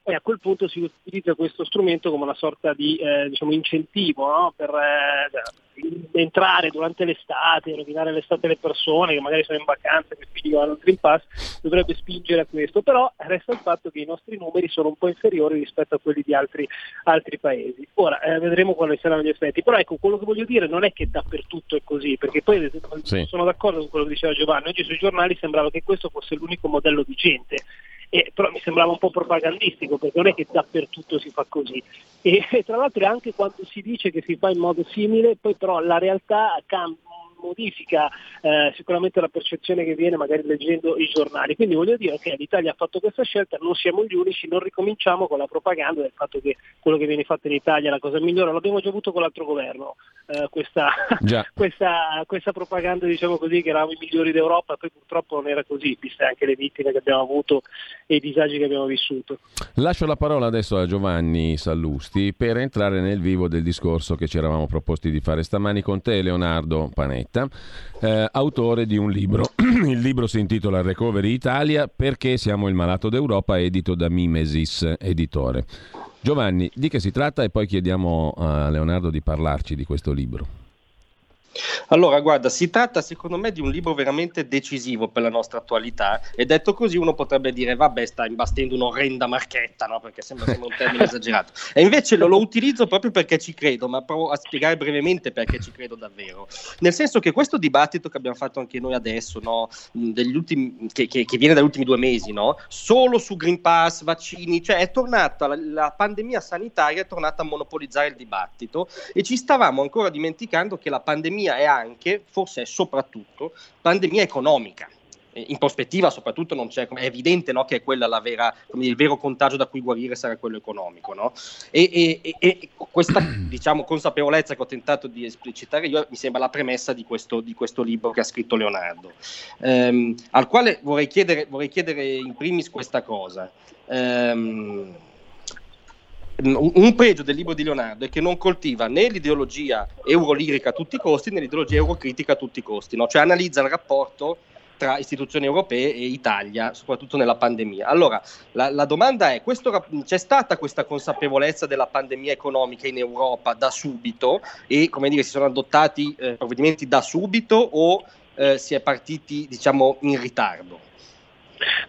e a quel punto si utilizza questo strumento come una sorta di eh, diciamo, incentivo no? per eh, entrare durante l'estate, rovinare l'estate alle persone che magari sono in vacanza, che quindi vanno al Green Pass, dovrebbe spingere a questo, però resta il fatto che i nostri numeri sono un po' inferiori rispetto a quelli di altri, altri paesi. Ora eh, vedremo quali saranno gli effetti, però ecco quello che voglio dire non è che dappertutto è così, perché poi sì. sono d'accordo con quello che diceva Giovanni, oggi sui giornali sembrava che questo fosse l'unico modello vigente eh, però mi sembrava un po' propagandistico perché non è che dappertutto si fa così. E, e, tra l'altro anche quando si dice che si fa in modo simile, poi però la realtà cambia modifica eh, sicuramente la percezione che viene magari leggendo i giornali. Quindi voglio dire che l'Italia ha fatto questa scelta, non siamo gli unici, non ricominciamo con la propaganda del fatto che quello che viene fatto in Italia è la cosa migliore, l'abbiamo già avuto con l'altro governo, eh, questa, questa, questa, propaganda diciamo così che eravamo i migliori d'Europa, poi purtroppo non era così, viste anche le vittime che abbiamo avuto e i disagi che abbiamo vissuto. Lascio la parola adesso a Giovanni Sallusti per entrare nel vivo del discorso che ci eravamo proposti di fare stamani con te, Leonardo Panetta, eh, autore di un libro. il libro si intitola Recovery Italia perché siamo il malato d'Europa, edito da Mimesis Editore. Giovanni, di che si tratta e poi chiediamo a Leonardo di parlarci di questo libro. Allora, guarda, si tratta secondo me di un libro veramente decisivo per la nostra attualità e detto così uno potrebbe dire vabbè sta imbastendo un'orrenda marchetta, no? perché sembra, sembra un termine esagerato. E invece lo, lo, utilizzo proprio perché ci credo, ma provo a spiegare brevemente perché ci credo davvero. Nel senso che questo dibattito che abbiamo fatto anche noi adesso, no? ultimi, che, che, che, viene dagli ultimi due mesi, no? solo su Green Pass, vaccini, cioè è tornata, la, la pandemia sanitaria è tornata a monopolizzare il dibattito e ci stavamo ancora dimenticando che la pandemia pandemia è anche, forse è soprattutto, pandemia economica. In prospettiva, soprattutto, non c'è, è evidente no, che è quella la vera, il vero contagio da cui guarire sarà quello economico. No? E, e, e, questa diciamo, consapevolezza che ho tentato di esplicitare io mi sembra la premessa di questo, di questo libro che ha scritto Leonardo, ehm, al quale vorrei chiedere, vorrei chiedere in primis questa cosa. Ehm, un pregio del libro di Leonardo è che non coltiva né l'ideologia eurolirica a tutti i costi né l'ideologia eurocritica a tutti i costi, no? cioè analizza il rapporto tra istituzioni europee e Italia, soprattutto nella pandemia. Allora, la, la domanda è, questo, c'è stata questa consapevolezza della pandemia economica in Europa da subito e, come dire, si sono adottati eh, provvedimenti da subito o eh, si è partiti, diciamo, in ritardo?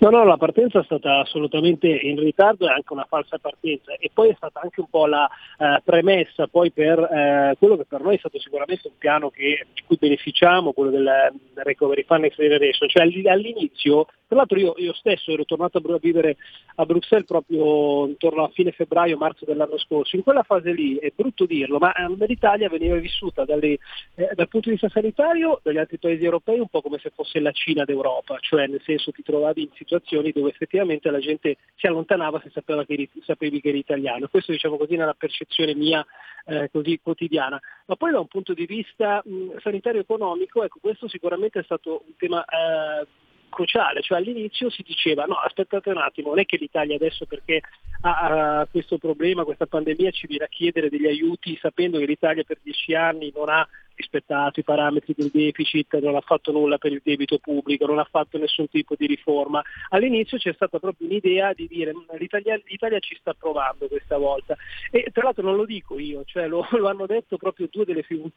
No, no, la partenza è stata assolutamente in ritardo e anche una falsa partenza. E poi è stata anche un po' la eh, premessa per eh, quello che per noi è stato sicuramente un piano che, di cui beneficiamo, quello del, del Recovery Fund Next Generation, cioè all'inizio tra l'altro io, io, stesso ero tornato a vivere a Bruxelles proprio intorno a fine febbraio-marzo dell'anno scorso. In quella fase lì, è brutto dirlo, ma eh, l'Italia veniva vissuta dalle, eh, dal punto di vista sanitario dagli altri paesi europei un po' come se fosse la Cina d'Europa, cioè nel senso ti trovavi in situazioni dove effettivamente la gente si allontanava se sapeva che eri, sapevi che eri italiano. Questo diciamo così nella percezione mia eh, così quotidiana. Ma poi da un punto di vista mh, sanitario economico, ecco, questo sicuramente è stato un tema eh, cruciale, cioè all'inizio si diceva no aspettate un attimo, non è che l'Italia adesso perché ha, ha questo problema, questa pandemia ci viene a chiedere degli aiuti sapendo che l'Italia per dieci anni non ha rispettato i parametri del deficit, non ha fatto nulla per il debito pubblico, non ha fatto nessun tipo di riforma. All'inizio c'è stata proprio un'idea di dire l'Italia, l'Italia ci sta provando questa volta e tra l'altro non lo dico io, cioè lo, lo hanno detto proprio due delle figure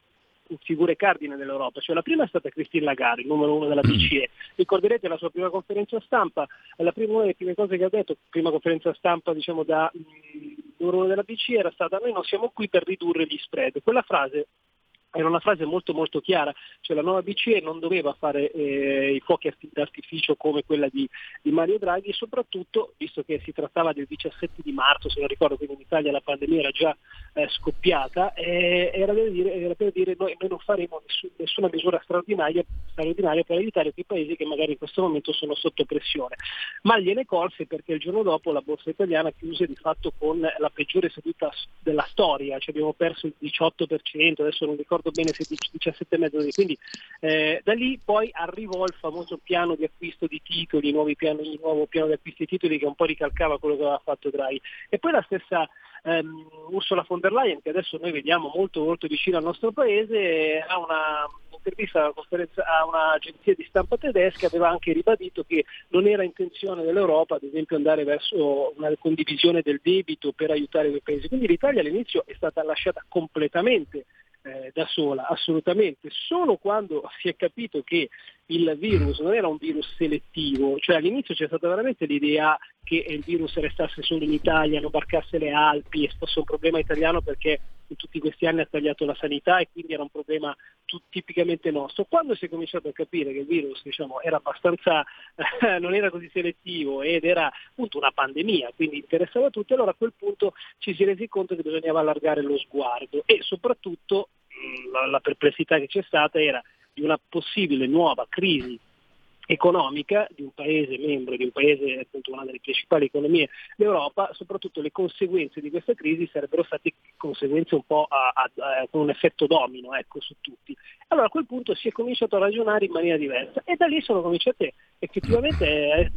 figure cardine dell'Europa, cioè la prima è stata Christine Lagarde, il numero uno della BCE, ricorderete la sua prima conferenza stampa, la prima, una delle prime cose che ha detto, prima conferenza stampa diciamo da mm, numero uno della BCE era stata noi non siamo qui per ridurre gli spread, quella frase era una frase molto molto chiara, cioè la nuova BCE non doveva fare eh, i fuochi d'artificio come quella di, di, Mario Draghi soprattutto, visto che si trattava del 17 di marzo, se non ricordo, quindi in Italia la pandemia era già eh, scoppiata, eh, era, per dire, era, per dire, noi, noi non faremo nessun, nessuna misura straordinaria, straordinaria, per aiutare quei paesi che magari in questo momento sono sotto pressione. Ma gliene colse perché il giorno dopo la borsa italiana chiuse di fatto con la peggiore seduta della storia, cioè abbiamo perso il 18%, adesso non ricordo ricordo bene 17,5 quindi eh, da lì poi arrivò il famoso piano di acquisto di titoli, piano, il nuovo piano di acquisto di titoli che un po' ricalcava quello che aveva fatto Draghi e poi la stessa ehm, Ursula von der Leyen che adesso noi vediamo molto, molto vicino al nostro paese ha una intervista a un'agenzia di stampa tedesca aveva anche ribadito che non era intenzione dell'Europa ad esempio andare verso una condivisione del debito per aiutare quei paesi. Quindi l'Italia all'inizio è stata lasciata completamente eh, da sola, assolutamente, solo quando si è capito che il virus non era un virus selettivo, cioè all'inizio c'è stata veramente l'idea che il virus restasse solo in Italia, non barcasse le Alpi e fosse un problema italiano perché in tutti questi anni ha tagliato la sanità e quindi era un problema tipicamente nostro. Quando si è cominciato a capire che il virus diciamo, era eh, non era così selettivo ed era appunto una pandemia, quindi interessava a tutti, allora a quel punto ci si è resi conto che bisognava allargare lo sguardo e soprattutto la, la perplessità che c'è stata era di una possibile nuova crisi economica di un paese membro, di un paese appunto una delle principali economie d'Europa, soprattutto le conseguenze di questa crisi sarebbero state conseguenze un po' a, a, a, con un effetto domino ecco, su tutti. Allora a quel punto si è cominciato a ragionare in maniera diversa e da lì sono cominciate effettivamente eh,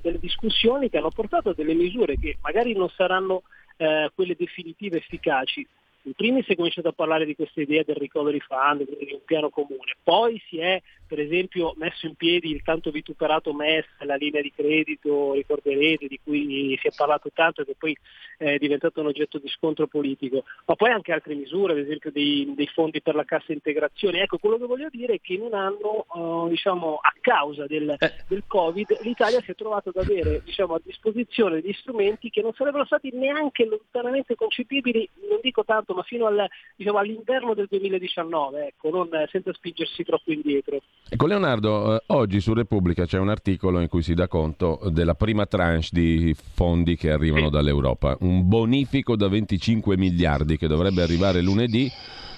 delle discussioni che hanno portato a delle misure che magari non saranno eh, quelle definitive efficaci, in primis si è cominciato a parlare di questa idea del recovery fund, di un piano comune, poi si è per esempio messo in piedi il tanto vituperato MES, la linea di credito, ricorderete, di cui si è parlato tanto e che poi è diventato un oggetto di scontro politico, ma poi anche altre misure, ad esempio dei, dei fondi per la cassa integrazione. Ecco, quello che voglio dire è che in un anno, uh, diciamo, a causa del, eh. del, Covid, l'Italia si è trovata ad avere diciamo, a disposizione degli strumenti che non sarebbero stati neanche lontanamente concepibili, non dico tanto, ma fino al, diciamo, all'interno del 2019, ecco, non, senza spingersi troppo indietro. Ecco Leonardo, eh, oggi su Repubblica c'è un articolo in cui si dà conto della prima tranche di fondi che arrivano dall'Europa, un bonifico da 25 miliardi che dovrebbe arrivare lunedì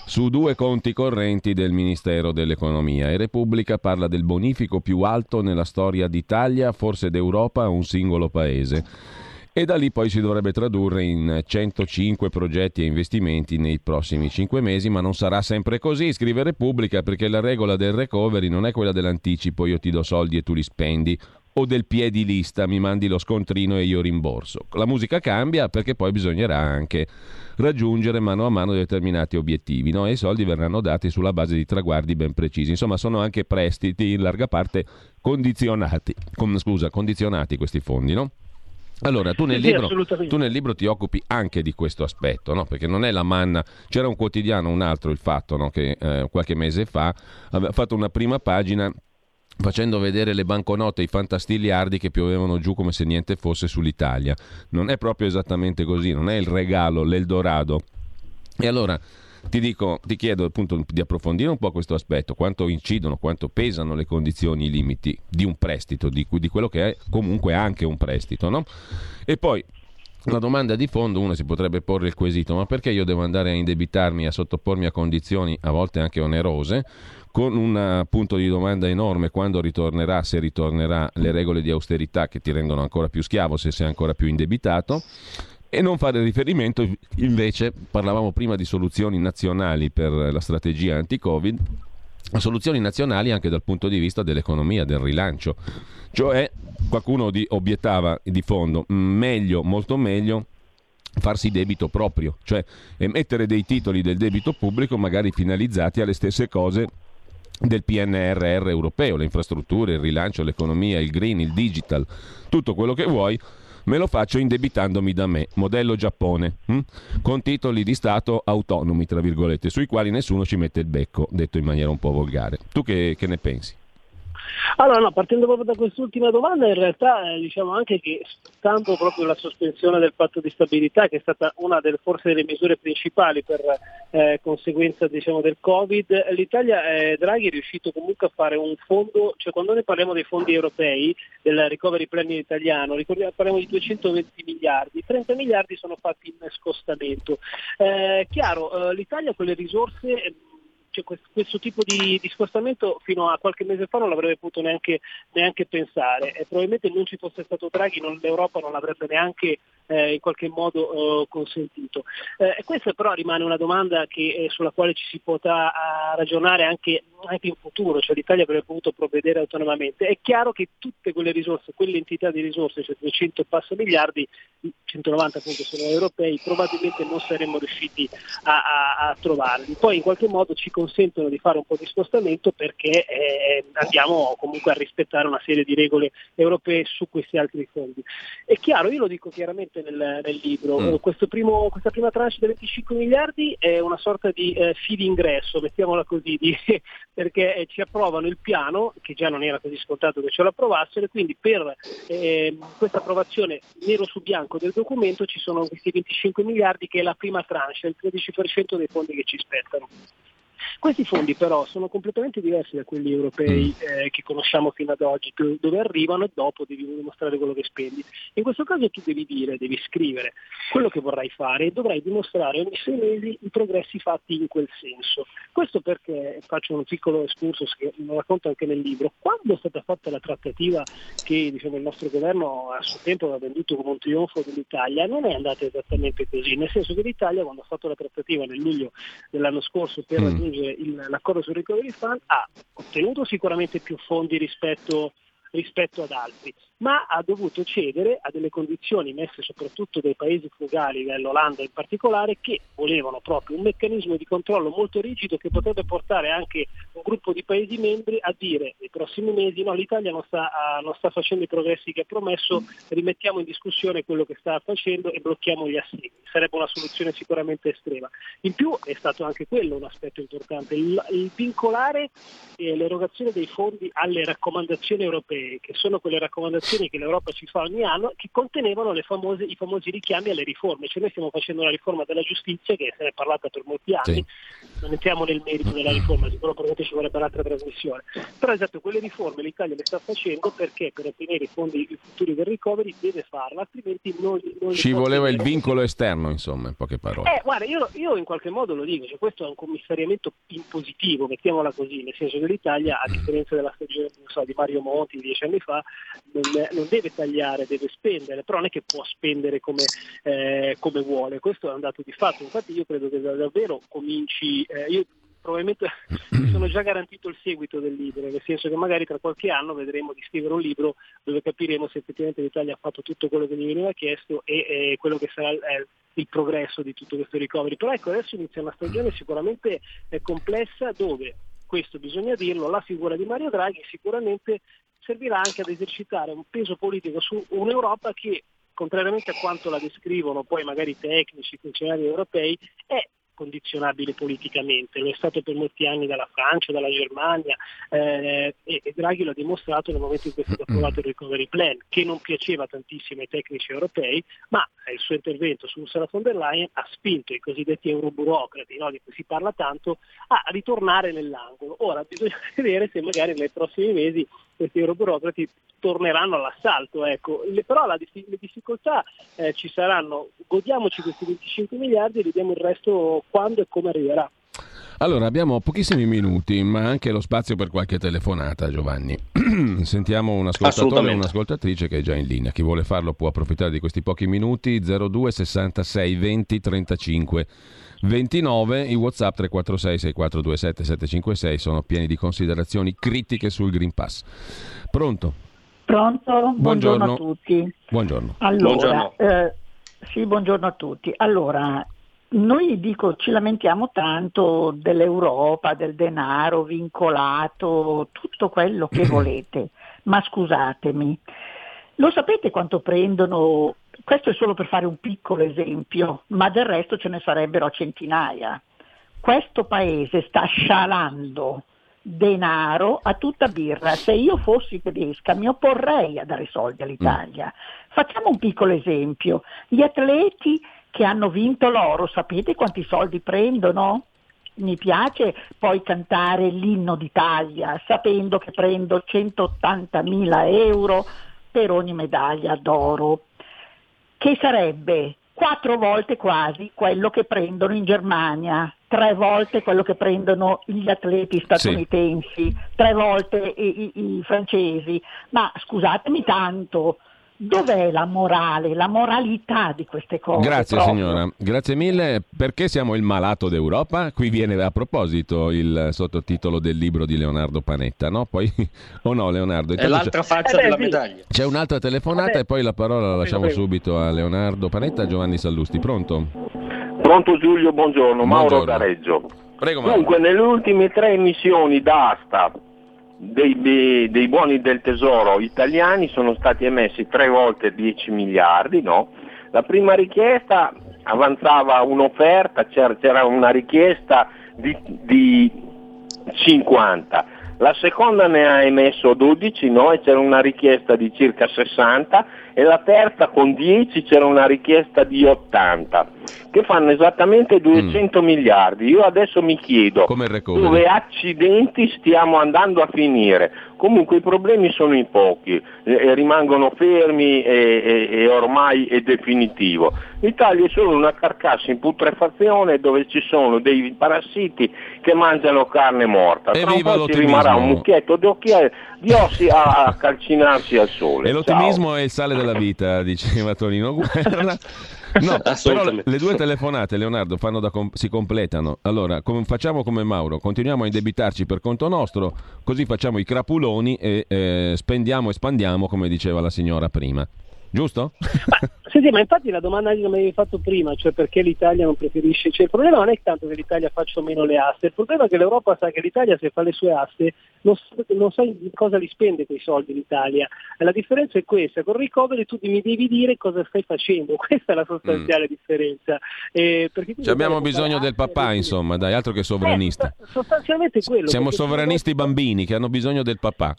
su due conti correnti del Ministero dell'Economia. E Repubblica parla del bonifico più alto nella storia d'Italia, forse d'Europa, a un singolo paese e da lì poi si dovrebbe tradurre in 105 progetti e investimenti nei prossimi 5 mesi, ma non sarà sempre così, scrive Repubblica, perché la regola del recovery non è quella dell'anticipo, io ti do soldi e tu li spendi, o del piedi lista, mi mandi lo scontrino e io rimborso. La musica cambia perché poi bisognerà anche raggiungere mano a mano determinati obiettivi no? e i soldi verranno dati sulla base di traguardi ben precisi. Insomma, sono anche prestiti in larga parte condizionati, con, scusa, condizionati questi fondi, no? Allora, tu nel, sì, libro, tu nel, libro, ti occupi anche di questo aspetto, no? perché non è la manna. C'era un quotidiano, un altro, il fatto, no? che eh, qualche mese fa aveva fatto una prima pagina facendo vedere le banconote, i fantastiliardi che piovevano giù come se niente fosse sull'Italia. Non è proprio esattamente così, non è il regalo, l'Eldorado. E allora ti, dico, ti chiedo appunto di approfondire un po' questo aspetto, quanto incidono, quanto pesano le condizioni, i limiti di un prestito, di, di quello che è comunque anche un prestito. No? E poi la domanda di fondo, uno si potrebbe porre il quesito, ma perché io devo andare a indebitarmi, a sottopormi a condizioni a volte anche onerose, con un punto di domanda enorme quando ritornerà, se ritornerà, le regole di austerità che ti rendono ancora più schiavo se sei ancora più indebitato? E non fare riferimento invece, parlavamo prima di soluzioni nazionali per la strategia anti-Covid, soluzioni nazionali anche dal punto di vista dell'economia, del rilancio. Cioè, qualcuno di, obiettava di fondo, meglio, molto meglio farsi debito proprio, cioè emettere dei titoli del debito pubblico magari finalizzati alle stesse cose del PNRR europeo, le infrastrutture, il rilancio, l'economia, il green, il digital, tutto quello che vuoi, me lo faccio indebitandomi da me, modello Giappone, hm? con titoli di Stato autonomi, tra virgolette, sui quali nessuno ci mette il becco, detto in maniera un po' volgare. Tu che, che ne pensi? Allora, no, partendo proprio da quest'ultima domanda, in realtà eh, diciamo anche che stando proprio la sospensione del patto di stabilità, che è stata una delle forse delle misure principali per eh, conseguenza diciamo, del Covid, l'Italia, eh, Draghi è riuscito comunque a fare un fondo, cioè quando noi parliamo dei fondi europei, del recovery plan italiano, parliamo di 220 miliardi, 30 miliardi sono fatti in scostamento. Eh, chiaro, eh, l'Italia quelle risorse cioè, questo tipo di, di, scostamento fino a qualche mese fa non l'avrebbe potuto neanche, neanche pensare e probabilmente non ci fosse stato Draghi non, l'Europa non l'avrebbe neanche eh, in qualche modo eh, consentito. Eh, questa però rimane una domanda che, eh, sulla quale ci si potrà ragionare anche, anche, in futuro, cioè l'Italia avrebbe potuto provvedere autonomamente. È chiaro che tutte quelle risorse, quelle entità di risorse, cioè 200 passa miliardi, 190 appunto sono europei, probabilmente non saremmo riusciti a, a, a trovarli. Poi in qualche modo ci consentono di fare un po' di spostamento perché eh, andiamo comunque a rispettare una serie di regole europee su questi altri fondi. È chiaro, io lo dico chiaramente nel, nel libro, mm. primo, questa prima tranche di 25 miliardi è una sorta di eh, fee d'ingresso, mettiamola così, di, perché eh, ci approvano il piano, che già non era così scontato che ce lo approvassero, e quindi per eh, questa approvazione nero su bianco del documento ci sono questi 25 miliardi che è la prima tranche, il 13% dei fondi che ci spettano. Questi fondi però sono completamente diversi da quelli europei eh, che conosciamo fino ad oggi, dove arrivano e dopo devi dimostrare quello che spendi. In questo caso tu devi dire, devi scrivere quello che vorrai fare e dovrai dimostrare ogni sei mesi i progressi fatti in quel senso. Questo perché, faccio un piccolo excursus che lo racconto anche nel libro, quando è stata fatta la trattativa che diciamo, il nostro governo a suo tempo aveva venduto come un trionfo dell'Italia, non è andata esattamente così, nel senso che l'Italia quando ha fatto la trattativa nel luglio dell'anno scorso per mm. Raggiungere il, l'accordo sul recovery fund ha ottenuto sicuramente più fondi rispetto rispetto ad altri ma ha dovuto cedere a delle condizioni messe soprattutto dai paesi frugali, dall'Olanda in particolare, che volevano proprio un meccanismo di controllo molto rigido che potrebbe portare anche un gruppo di paesi membri a dire nei prossimi mesi no, l'Italia non sta, non sta facendo i progressi che ha promesso, rimettiamo in discussione quello che sta facendo e blocchiamo gli assegni. Sarebbe una soluzione sicuramente estrema. In più è stato anche quello un aspetto importante, il, il vincolare eh, l'erogazione dei fondi alle raccomandazioni europee, che sono quelle raccomandazioni dichiarazioni che l'Europa ci fa ogni anno che contenevano famose, i famosi richiami alle riforme. Cioè noi stiamo facendo la riforma della giustizia che se ne è parlata per molti anni, sì. non entriamo nel merito della riforma, sicuro probabilmente ci vorrebbe un'altra trasmissione. Però esatto, quelle riforme l'Italia le sta facendo perché per ottenere i fondi futuri del recovery deve farlo, altrimenti non, non Ci voleva il vincolo esterno, insomma, in poche parole. Eh, guarda, io, io, in qualche modo lo dico, cioè questo è un commissariamento impositivo, mettiamola così, nel senso che l'Italia, a differenza della stagione so, di Mario Monti dieci anni fa, non, non, deve tagliare, deve spendere, però non è che può spendere come, eh, come vuole, questo è un dato di fatto, infatti io credo che davvero cominci, eh, io probabilmente mi sono già garantito il seguito del libro, nel senso che magari tra qualche anno vedremo di scrivere un libro dove capiremo se effettivamente l'Italia ha fatto tutto quello che gli veniva chiesto e, e quello che sarà eh, il progresso di tutto questo recovery. Però ecco, adesso inizia una stagione sicuramente eh, complessa dove questo bisogna dirlo, la figura di Mario Draghi sicuramente servirà anche ad esercitare un peso politico su un'Europa che, contrariamente a quanto la descrivono poi magari i tecnici, i funzionari europei, è condizionabile politicamente, lo è stato per molti anni dalla Francia, dalla Germania eh, e, e, Draghi l'ha dimostrato nel momento in cui è stato approvato il recovery plan, che non piaceva tantissimo ai tecnici europei, ma il suo intervento su Ursula von der Leyen ha spinto i cosiddetti euroburocrati, no, di cui si parla tanto, a ritornare nell'angolo. Ora bisogna vedere se magari nei prossimi mesi questi euroburocrati torneranno all'assalto. Ecco. Le, però la, le difficoltà eh, ci saranno, godiamoci questi 25 miliardi e vediamo il resto quando e come arriverà. Allora, abbiamo pochissimi minuti, ma anche lo spazio per qualche telefonata, Giovanni. Sentiamo un ascoltatore e un'ascoltatrice che è già in linea. Chi vuole farlo può approfittare di questi pochi minuti. 02 66 20 35 29. I WhatsApp 346 6427 756 sono pieni di considerazioni critiche sul Green Pass. Pronto? Pronto? Buongiorno, buongiorno a tutti. Buongiorno. Allora, buongiorno. Eh, sì, buongiorno a tutti. Allora, noi dico, ci lamentiamo tanto dell'Europa, del denaro vincolato, tutto quello che volete, ma scusatemi, lo sapete quanto prendono? Questo è solo per fare un piccolo esempio, ma del resto ce ne sarebbero centinaia. Questo paese sta scialando denaro a tutta birra. Se io fossi tedesca mi opporrei a dare soldi all'Italia. Mm. Facciamo un piccolo esempio. Gli atleti che hanno vinto l'oro, sapete quanti soldi prendono? Mi piace poi cantare l'inno d'Italia sapendo che prendo 180 mila euro per ogni medaglia d'oro, che sarebbe quattro volte quasi quello che prendono in Germania, tre volte quello che prendono gli atleti statunitensi, sì. tre volte i, i, i francesi. Ma scusatemi tanto, dov'è la morale, la moralità di queste cose? Grazie proprio? signora, grazie mille. Perché siamo il malato d'Europa? Qui viene a proposito il sottotitolo del libro di Leonardo Panetta, no? Poi, o no Leonardo? Intanto È l'altra faccia eh beh, della sì. medaglia. C'è un'altra telefonata eh e poi la parola la lasciamo prego. subito a Leonardo Panetta e Giovanni Sallusti. Pronto? Pronto Giulio, buongiorno. buongiorno. Mauro da Reggio. Prego, Mauro. Dunque, nelle ultime tre emissioni d'asta dei, dei, buoni del tesoro italiani sono stati emessi tre volte 10 miliardi, no? La prima richiesta avanzava un'offerta, c'era, c'era una richiesta di, di, 50, la seconda ne ha emesso 12 no? e c'era una richiesta di circa 60 e la terza con 10 c'era una richiesta di 80. Che fanno esattamente 200 miliardi. Io adesso mi chiedo dove accidenti stiamo andando a finire. Comunque i problemi sono in pochi, eh, e rimangono fermi e, e- e ormai è definitivo. L'Italia è solo una carcassa in putrefazione dove ci sono dei parassiti che mangiano carne morta. Tra un Evviva po' ci l'ottimismo. rimarrà un mucchietto di, occhie- di ossi a, a calcinarsi al sole. E l'ottimismo è il sale della vita, diceva Tonino Guerra. No, però le due telefonate, Leonardo, fanno da com- si completano. Allora, com- facciamo come Mauro, continuiamo a indebitarci per conto nostro, così facciamo i crapuloni e eh, spendiamo e spandiamo, come diceva la signora prima. Giusto? Sì, sì, ma infatti la domanda che mi avevi fatto prima, cioè perché l'Italia non preferisce, cioè il problema non è tanto che l'Italia faccia o meno le aste, il problema è che l'Europa sa che l'Italia se fa le sue aste non, sa- non sa in cosa li spende quei soldi l'Italia. La differenza è questa, con il recovery tu mi devi dire cosa stai facendo, questa è la sostanziale differenza. Eh, perché tu Ci abbiamo bisogno del papà, insomma, dai, altro che sovranista. Eh, sostanzialmente quello. Siamo sovranisti bambini che hanno bisogno del papà.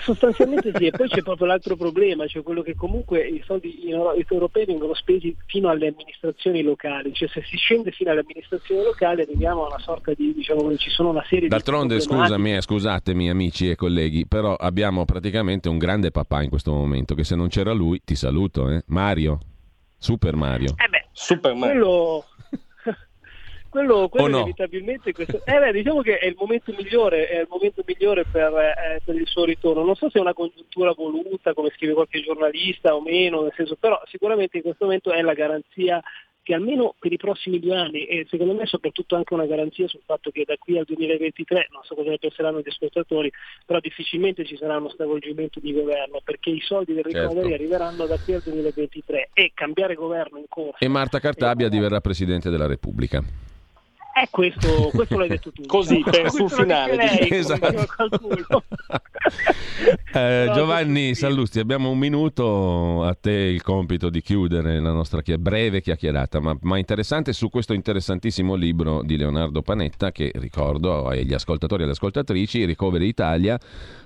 Sostanzialmente sì, e poi c'è proprio l'altro problema, cioè quello che comunque i soldi europei vengono spesi fino alle amministrazioni locali, cioè se si scende fino alle amministrazioni locali arriviamo a una sorta di, diciamo, ci sono una serie D'altronde, di scusami, eh, scusatemi amici e colleghi, però abbiamo praticamente un grande papà in questo momento, che se non c'era lui, ti saluto, eh. Mario, Super Mario. Eh beh, Super quello, quello, quello no? inevitabilmente questo, eh beh, diciamo che è il momento migliore, è il momento migliore per, eh, per il suo ritorno. Non so se è una congiuntura voluta, come scrive qualche giornalista o meno, nel senso, però sicuramente in questo momento è la garanzia che almeno per i prossimi due anni e secondo me soprattutto anche una garanzia sul fatto che da qui al 2023, non so cosa ne penseranno gli ascoltatori, però difficilmente ci sarà uno stravolgimento di governo perché i soldi del Certo. recovery arriveranno da qui al 2023 e cambiare governo in corso E Marta Cartabia diverrà Presidente della Repubblica. Eh, questo, questo l'hai detto tu. Così, per- sul finale, lei, esatto. Eh, Giovanni Sallusti, abbiamo un minuto, a te il compito di chiudere la nostra chia- breve chiacchierata, ma, ma interessante su questo interessantissimo libro di Leonardo Panetta che ricordo agli ascoltatori e alle ascoltatrici, Ricoveri Italia,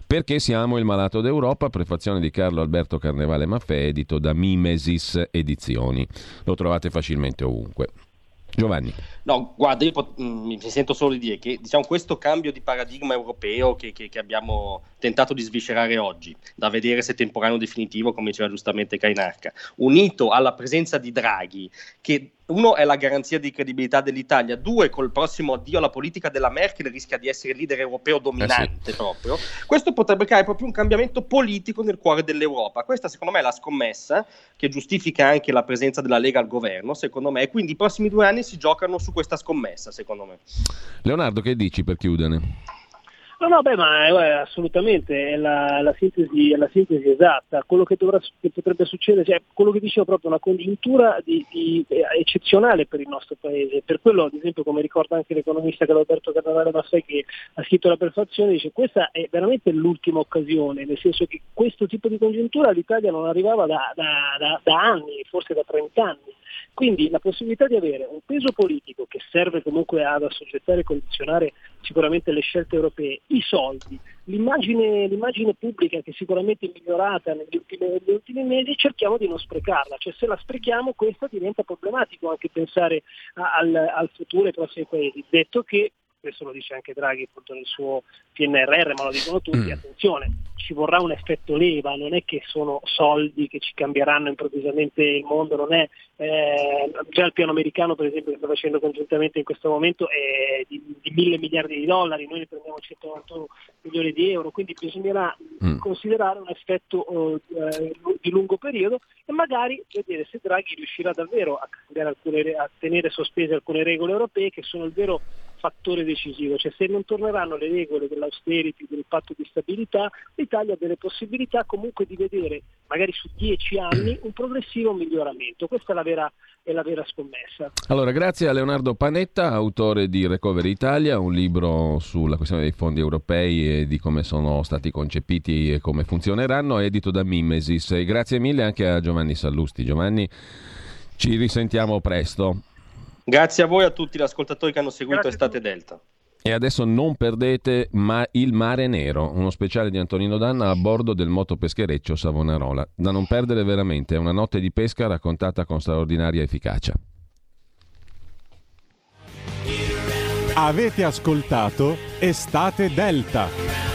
perché siamo il malato d'Europa, prefazione di Carlo Alberto Carnevale Maffè, edito da Mimesis Edizioni. Lo trovate facilmente ovunque. Giovanni. No, guarda, io pot- mm, mi sento solo di dire che diciamo, questo cambio di paradigma europeo che, che- che abbiamo tentato di sviscerare oggi, da vedere se temporaneo o definitivo, come diceva giustamente Cainarca, unito alla presenza di Draghi, che uno è la garanzia di credibilità dell'Italia, due col prossimo addio alla politica della Merkel rischia di essere leader europeo dominante proprio, questo potrebbe creare proprio un cambiamento politico nel cuore dell'Europa. Questa secondo me è la scommessa che giustifica anche la presenza della Lega al governo, secondo me, e quindi i prossimi due anni si giocano su questa scommessa, secondo me. Leonardo, che dici per chiudere? No, no, beh, ma eh, guarda, assolutamente è la, la sintesi, è la sintesi esatta. Quello che, dovrà, che potrebbe succedere, cioè quello che dicevo proprio, una congiuntura di, di- eh, eccezionale per il nostro paese. Per quello, ad esempio, come ricorda anche l'economista Alberto Carnavale Maffei che ha scritto la prefazione, dice questa è veramente l'ultima occasione, nel senso che questo tipo di congiuntura all'Italia non arrivava da, da- da- da anni, forse da 30 anni. Quindi la possibilità di avere un peso politico che serve comunque ad assoggettare e condizionare sicuramente le scelte europee, i soldi, l'immagine, l'immagine pubblica che sicuramente è migliorata negli ultimi, negli ultimi mesi, cerchiamo di non sprecarla, cioè se la sprechiamo questo diventa problematico anche pensare a- al, al futuro e ai prossimi paesi. Detto che, questo lo dice anche Draghi appunto nel suo PNRR, ma lo dicono tutti, attenzione, ci vorrà un effetto leva, non è che sono soldi che ci cambieranno improvvisamente il mondo, non è eh, già il piano americano per esempio che sta facendo congiuntamente in questo momento è di, di mille miliardi di dollari, noi ne prendiamo 191 milioni di euro, quindi bisognerà Mm. considerare un effetto eh, di lungo periodo e magari vedere se Draghi riuscirà davvero a, alcune a tenere sospese alcune regole europee che sono il vero fattore decisivo, cioè se non torneranno le regole dell'austerity, del patto di stabilità, l'Italia ha delle possibilità comunque di vedere magari su dieci anni un progressivo miglioramento. Questa è la vera, è la vera scommessa. Allora, grazie a Leonardo Panetta, autore di Recovery Italia, un libro sulla questione dei fondi europei e di come sono stati concepiti e come funzioneranno, edito da Mimesis. E grazie mille anche a Giovanni Sallusti. Giovanni, ci risentiamo presto. Grazie a voi a tutti gli ascoltatori che hanno seguito Grazie Estate Delta. E adesso non perdete ma Il Mare Nero, uno speciale di Antonino Danna a bordo del motopeschereccio Savonarola. Da non perdere veramente, è una notte di pesca raccontata con straordinaria efficacia. Avete ascoltato Estate Delta.